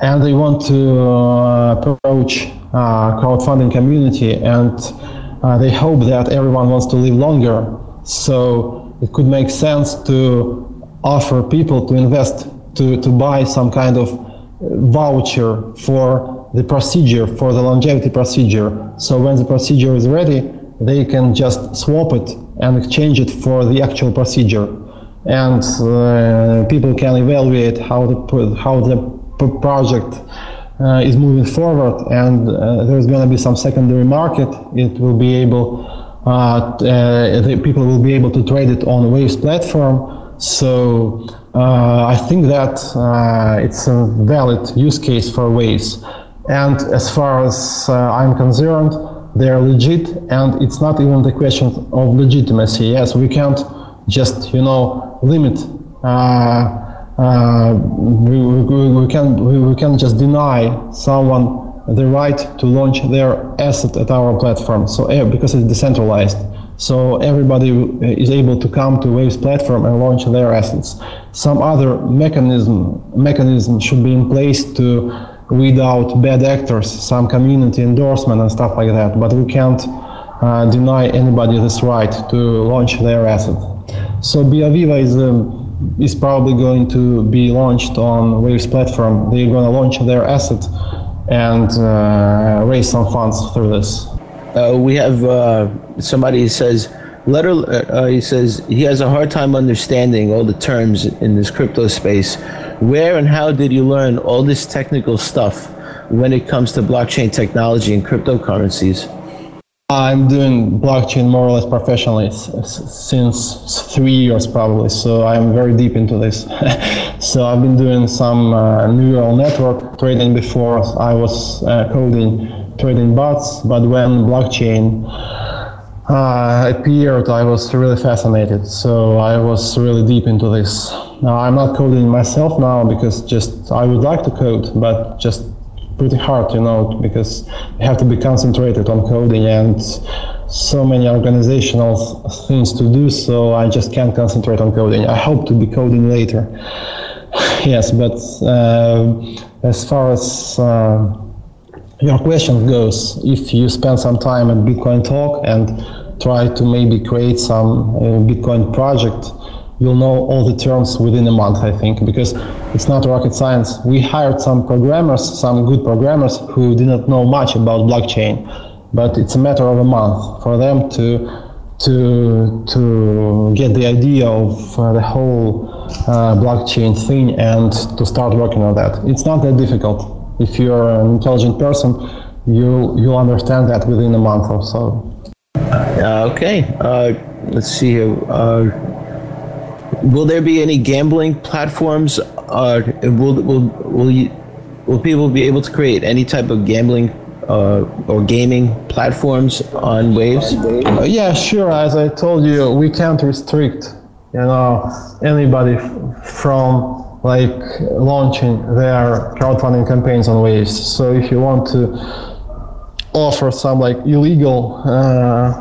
And they want to uh, approach uh, crowdfunding community and uh, they hope that everyone wants to live longer. So it could make sense to offer people to invest to, to buy some kind of voucher for the procedure for the longevity procedure. So when the procedure is ready, they can just swap it and exchange it for the actual procedure. And uh, people can evaluate how the, how the project uh, is moving forward and uh, there's going to be some secondary market, it will be able, uh, uh, people will be able to trade it on Waves platform. So uh, I think that uh, it's a valid use case for Waves. And as far as I'm concerned, they're legit and it's not even the question of legitimacy. Yes, we can't just, you know, limit uh, we, we, we, can we, we can just deny someone the right to launch their asset at our platform. So because it's decentralized, so everybody is able to come to Waves platform and launch their assets. Some other mechanism mechanism should be in place to weed out bad actors, some community endorsement and stuff like that. But we can't uh, deny anybody this right to launch their asset. So BioViva is um, is probably going to be launched on Waves platform. They're going to launch their asset and uh, raise some funds through this. Uh, we have uh, somebody says letter. Uh, he says he has a hard time understanding all the terms in this crypto space. Where and how did you learn all this technical stuff when it comes to blockchain technology and cryptocurrencies? I'm doing blockchain more or less professionally since three years probably, so I'm very deep into this. so I've been doing some uh, neural network trading before. I was uh, coding trading bots, but when blockchain uh, appeared, I was really fascinated. So I was really deep into this. Now I'm not coding myself now because just I would like to code, but just pretty hard, you know, because you have to be concentrated on coding and so many organizational things to do, so I just can't concentrate on coding. I hope to be coding later. yes, but uh, as far as uh, your question goes, if you spend some time at Bitcoin Talk and try to maybe create some uh, Bitcoin project, you'll know all the terms within a month, I think, because it's not rocket science. We hired some programmers, some good programmers who did not know much about blockchain, but it's a matter of a month for them to to to get the idea of uh, the whole uh, blockchain thing and to start working on that. It's not that difficult. If you're an intelligent person, you you'll understand that within a month or so. Uh, okay, uh, let's see here uh, will there be any gambling platforms? Uh, will will will you will people be able to create any type of gambling uh, or gaming platforms on Waves? Uh, yeah, sure. As I told you, we can't restrict you know anybody from like launching their crowdfunding campaigns on Waves. So if you want to offer some like illegal uh,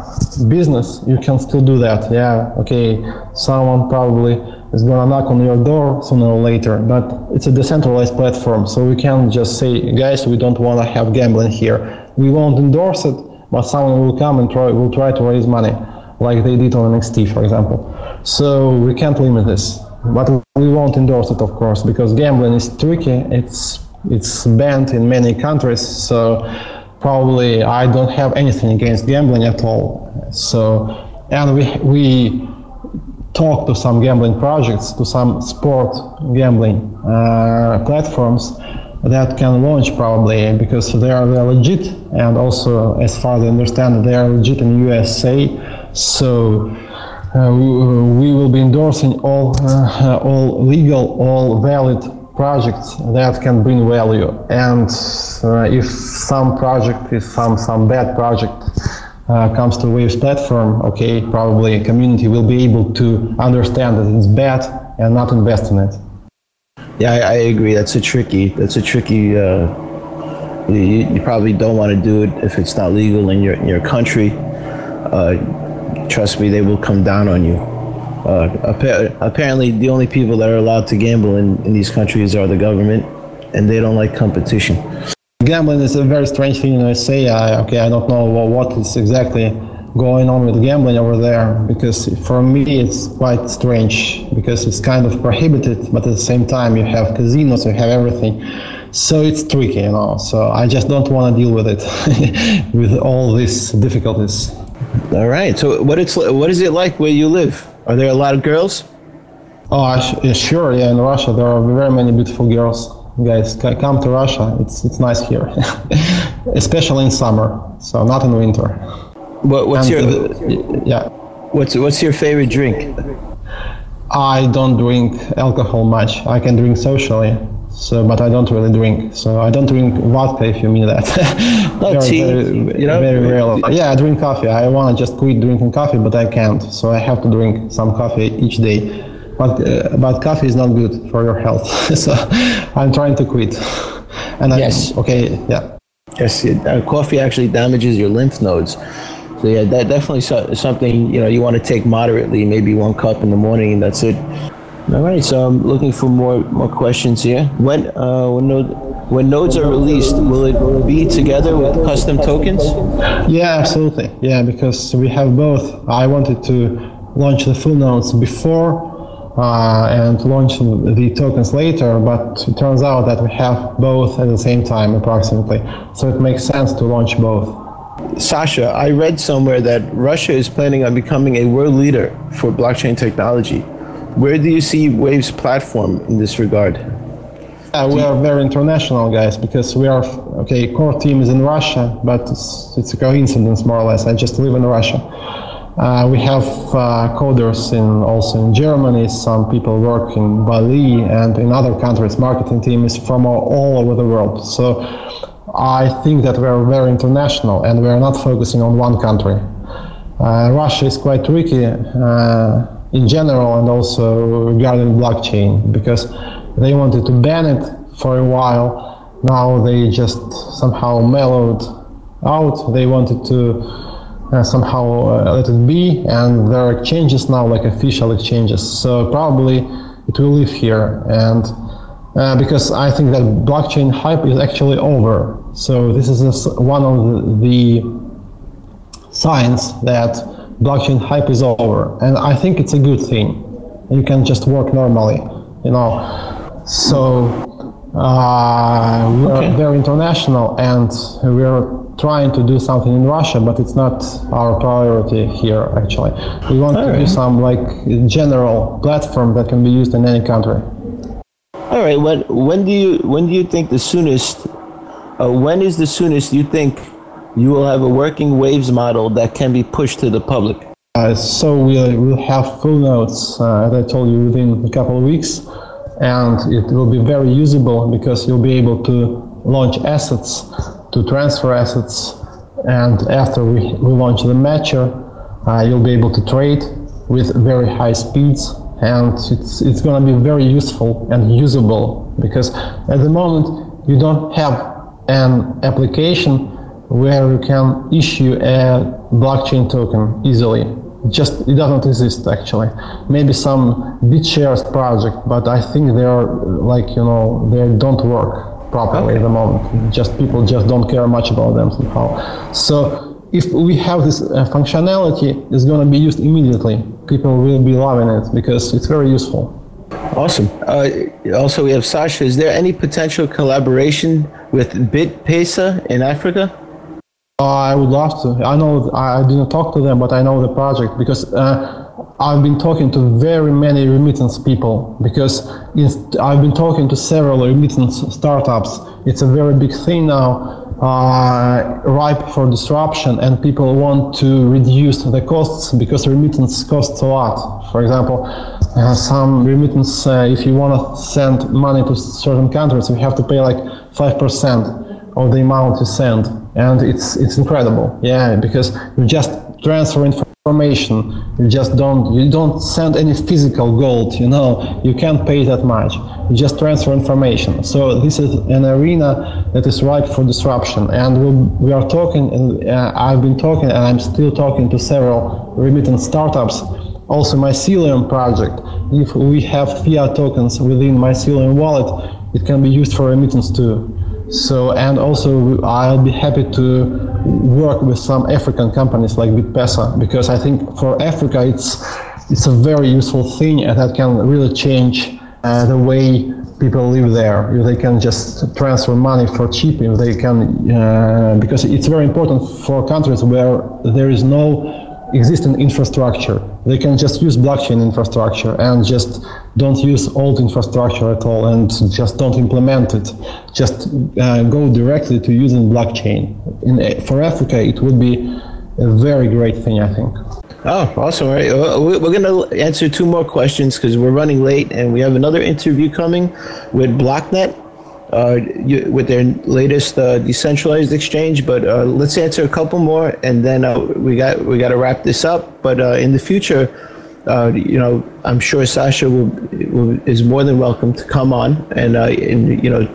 business, you can still do that. Yeah, okay, someone probably is gonna knock on your door sooner or later, but it's a decentralized platform, so we can't just say, guys, we don't want to have gambling here. We won't endorse it, but someone will come and try will try to raise money, like they did on NXT, for example. So we can't limit this, but we won't endorse it, of course, because gambling is tricky. It's it's banned in many countries, so probably I don't have anything against gambling at all. So, and we we talk to some gambling projects, to some sport gambling uh, platforms that can launch probably because they are they're legit and also as far as I understand they are legit in USA. So. Uh, we, we, will be endorsing all uh, all legal, all valid projects that can bring value. And uh, if some project is some some bad project uh, comes to Waves platform, okay, probably a community will be able to understand that it's bad and not invest in it. Yeah, I, I agree. That's a tricky. That's a tricky. Uh, you, you, probably don't want to do it if it's not legal in your in your country. Uh, trust me, they will come down on you. Uh, apparently, the only people that are allowed to gamble in, in these countries are the government, and they don't like competition. Gambling is a very strange thing in USA. I, okay, I don't know what is exactly going on with gambling over there because for me it's quite strange because it's kind of prohibited, but at the same time you have casinos, you have everything. So it's tricky, you know. So I just don't want to deal with it, with all these difficulties. All right. So what it's what is it like where you live? Are there a lot of girls? Oh, yeah, sure. Yeah, in Russia there are very many beautiful girls. guys. Come to Russia. It's it's nice here, especially in summer. So not in winter. What, what's And your the- yeah? what's what's your favorite drink? I don't drink alcohol much. I can drink socially, so but I don't really drink. So I don't drink vodka if you mean that. No, tea, very, you know? very rarely. Yeah, I drink coffee. I want to just quit drinking coffee, but I can't. So I have to drink some coffee each day. But uh, but coffee is not good for your health. so I'm trying to quit. And I, Yes. Okay. Yeah. Yes, uh, coffee actually damages your lymph nodes. So yeah, that definitely so, something you know you want to take moderately, maybe one cup in the morning, and that's it. All right, so I'm looking for more more questions here. When uh, when node, when nodes are released, will it be together with custom tokens? Yeah, absolutely. Yeah, because we have both. I wanted to launch the full nodes before uh, and launch the tokens later, but it turns out that we have both at the same time, approximately. So it makes sense to launch both. Sasha, I read somewhere that Russia is planning on becoming a world leader for blockchain technology. Where do you see Wave's platform in this regard? Uh, we are very international guys because we are okay. Core team is in Russia, but it's, it's a coincidence more or less. I just live in Russia. Uh, we have uh, coders in also in Germany. Some people work in Bali and in other countries. Marketing team is from all, all over the world. So I think that we are very international and we are not focusing on one country. Uh, Russia is quite tricky uh, in general and also regarding blockchain because they wanted to ban it for a while. Now they just somehow mellowed out. They wanted to uh, somehow uh, let it be, and there are exchanges now, like official exchanges. So probably it will live here, and uh, because I think that blockchain hype is actually over. So this is one of the, the signs that blockchain hype is over and i think it's a good thing you can just work normally you know so uh, we're Okay. very international and we're trying to do something in russia but it's not our priority here actually we want to do some like general platform that can be used in any country All right. When when do you when do you think the soonest? Uh, when is the soonest you think you will have a working waves model that can be pushed to the public? Uh, so we'll, we'll have full nodes, uh, as I told you, within a couple of weeks, and it will be very usable because you'll be able to launch assets, to transfer assets, and after we, we launch the matcher, uh, you'll be able to trade with very high speeds, and it's, it's going to be very useful and usable because at the moment you don't have an application where you can issue a blockchain token easily. Just it doesn't exist actually. Maybe some BitShares project, but I think they are like you know they don't work properly at the moment. Just people just don't care much about them somehow. So if we have this uh, functionality, it's going to be used immediately. People will be loving it because it's very useful. Awesome. Uh, also, we have Sasha. Is there any potential collaboration with BitPesa in Africa? I would love to. I know I didn't talk to them, but I know the project because uh, I've been talking to very many remittance people. Because I've been talking to several remittance startups. It's a very big thing now, uh, ripe for disruption, and people want to reduce the costs because remittance costs a lot. For example, uh, some remittance, uh, if you want to send money to certain countries, you have to pay like five percent of the amount you send and it's it's incredible. Yeah because you just transfer information you just don't you don't send any physical gold you know you can't pay that much. You just transfer information. So this is an arena that is ripe for disruption and we, we are talking and uh, i've been talking and i'm still talking to several remittance startups. Also mycelium project. If we have fiat tokens within mycelium wallet it can be used for remittance too so, and also I'll be happy to work with some African companies like BitPesa because I think for Africa it's it's a very useful thing and that can really change uh, the way people live there. If they can just transfer money for cheap, if they can, uh, because it's very important for countries where there is no existing infrastructure. They can just use blockchain infrastructure and just don't use old infrastructure at all and just don't implement it. Just uh, go directly to using blockchain. In, for Africa, it would be a very great thing, I think. Oh, awesome! All right, we're going to answer two more questions because we're running late, and we have another interview coming with Blocknet uh, with their latest uh, decentralized exchange. But uh, let's answer a couple more, and then uh, we got we got to wrap this up. But uh, in the future, uh, you know, I'm sure Sasha will, will, is more than welcome to come on and and you know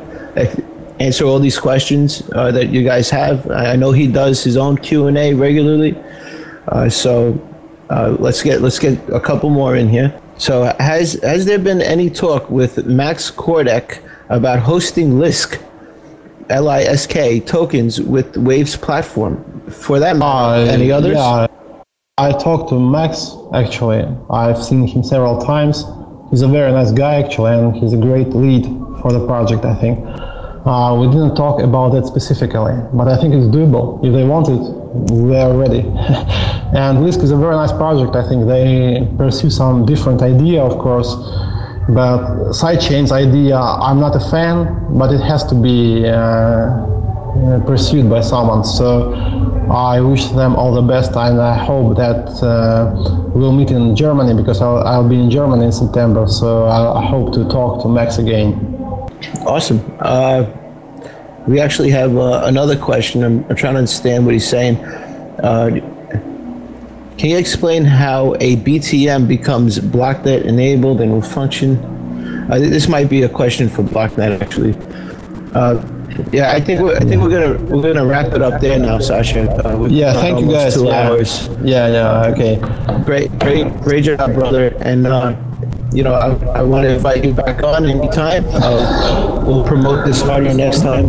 answer all these questions that you guys have. I know he does his own Q and A regularly, so let's get let's get a couple more in here. So has has there been any talk with Max Kordek? About hosting Lisk, L-I-S-K tokens with Waves platform. For that, uh, any others? Yeah, I talked to Max actually. I've seen him several times. He's a very nice guy actually, and he's a great lead for the project. I think. Uh, we didn't talk about it specifically, but I think it's doable. If they want it, they're ready. and Lisk is a very nice project. I think they pursue some different idea, of course but sidechains idea, I'm not a fan, but it has to be uh, uh, pursued by someone. So I wish them all the best, and I hope that uh, we'll meet in Germany because I'll, I'll, be in Germany in September. So I, hope to talk to Max again. Awesome. Uh, we actually have uh, another question. I'm, I'm, trying to understand what he's saying. Can you explain how a BTM becomes Blocknet enabled and will function? Uh, this might be a question for Blocknet actually. Uh, yeah, I think we're, I think we're gonna we're gonna wrap it up there now, Sasha. Uh, yeah, thank you guys. Two yeah. hours. Yeah, yeah, okay. Great, great, great job, brother. And uh, you know, I, I want to invite you back on anytime. Uh, we'll promote this harder next time.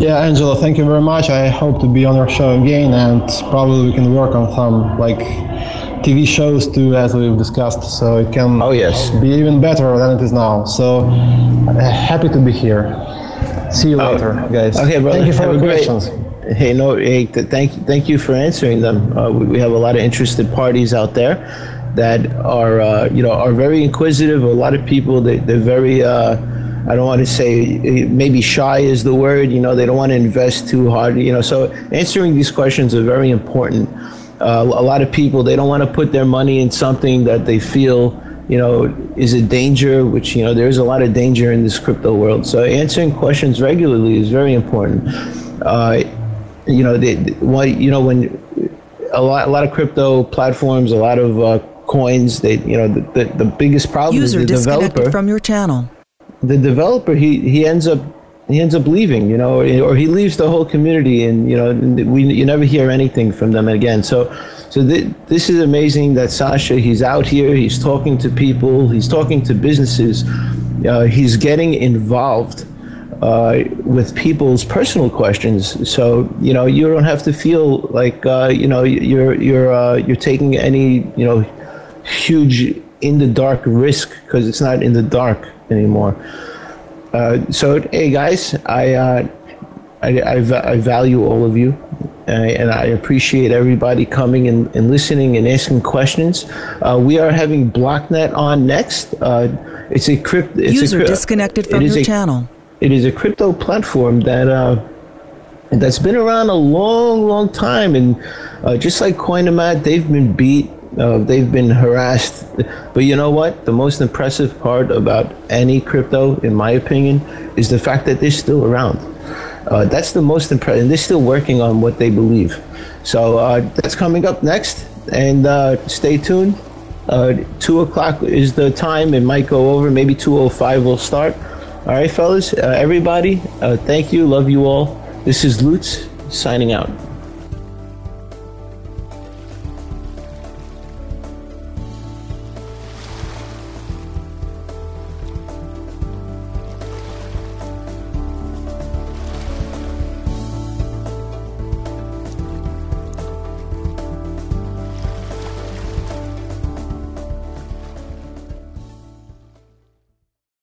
Yeah, Angela, thank you very much. I hope to be on your show again, and probably we can work on some like TV shows too, as we've discussed. So it can oh yes be even better than it is now. So uh, happy to be here. See you oh, later, guys. Okay, brother. Thank you for the questions. Hey, no, hey, thank thank you for answering them. Uh, we, we have a lot of interested parties out there that are uh, you know are very inquisitive. A lot of people they they're very uh, I don't want to say maybe shy is the word. You know they don't want to invest too hard. You know so answering these questions are very important. Uh, a lot of people they don't want to put their money in something that they feel you know is a danger. Which you know there is a lot of danger in this crypto world. So answering questions regularly is very important. Uh, you know, they, why you know when a lot, a lot of crypto platforms, a lot of uh, coins. They, you know, the, the, the biggest problem User is the developer. from your channel. The developer, he, he ends up he ends up leaving, you know, or he leaves the whole community, and you know, we you never hear anything from them again. So, so th- this is amazing that Sasha he's out here, he's talking to people, he's talking to businesses, uh, he's getting involved uh, with people's personal questions. So you know, you don't have to feel like uh, you know you're you're uh, you're taking any you know huge in the dark risk because it's not in the dark anymore. Uh, so hey guys, I, uh, I, I, I, value all of you. Uh, and I appreciate everybody coming and, and listening and asking questions. Uh, we are having Blocknet on next. Uh, it's a crypt. It's User a, disconnected from your a, channel. It is a crypto platform that that's been around a long, long time, and just like Coinomat, they've been beat uh, they've been harassed. But you know what? The most impressive part about any crypto, in my opinion, is the fact that they're still around. Uh, that's the most impressive. They're still working on what they believe. So uh, that's coming up next. And uh, stay tuned. Uh, two o'clock is the time. It might go over. Maybe 2.05 will start. All right, fellas. Uh, everybody, thank you. Love you all. This is LooTz signing out.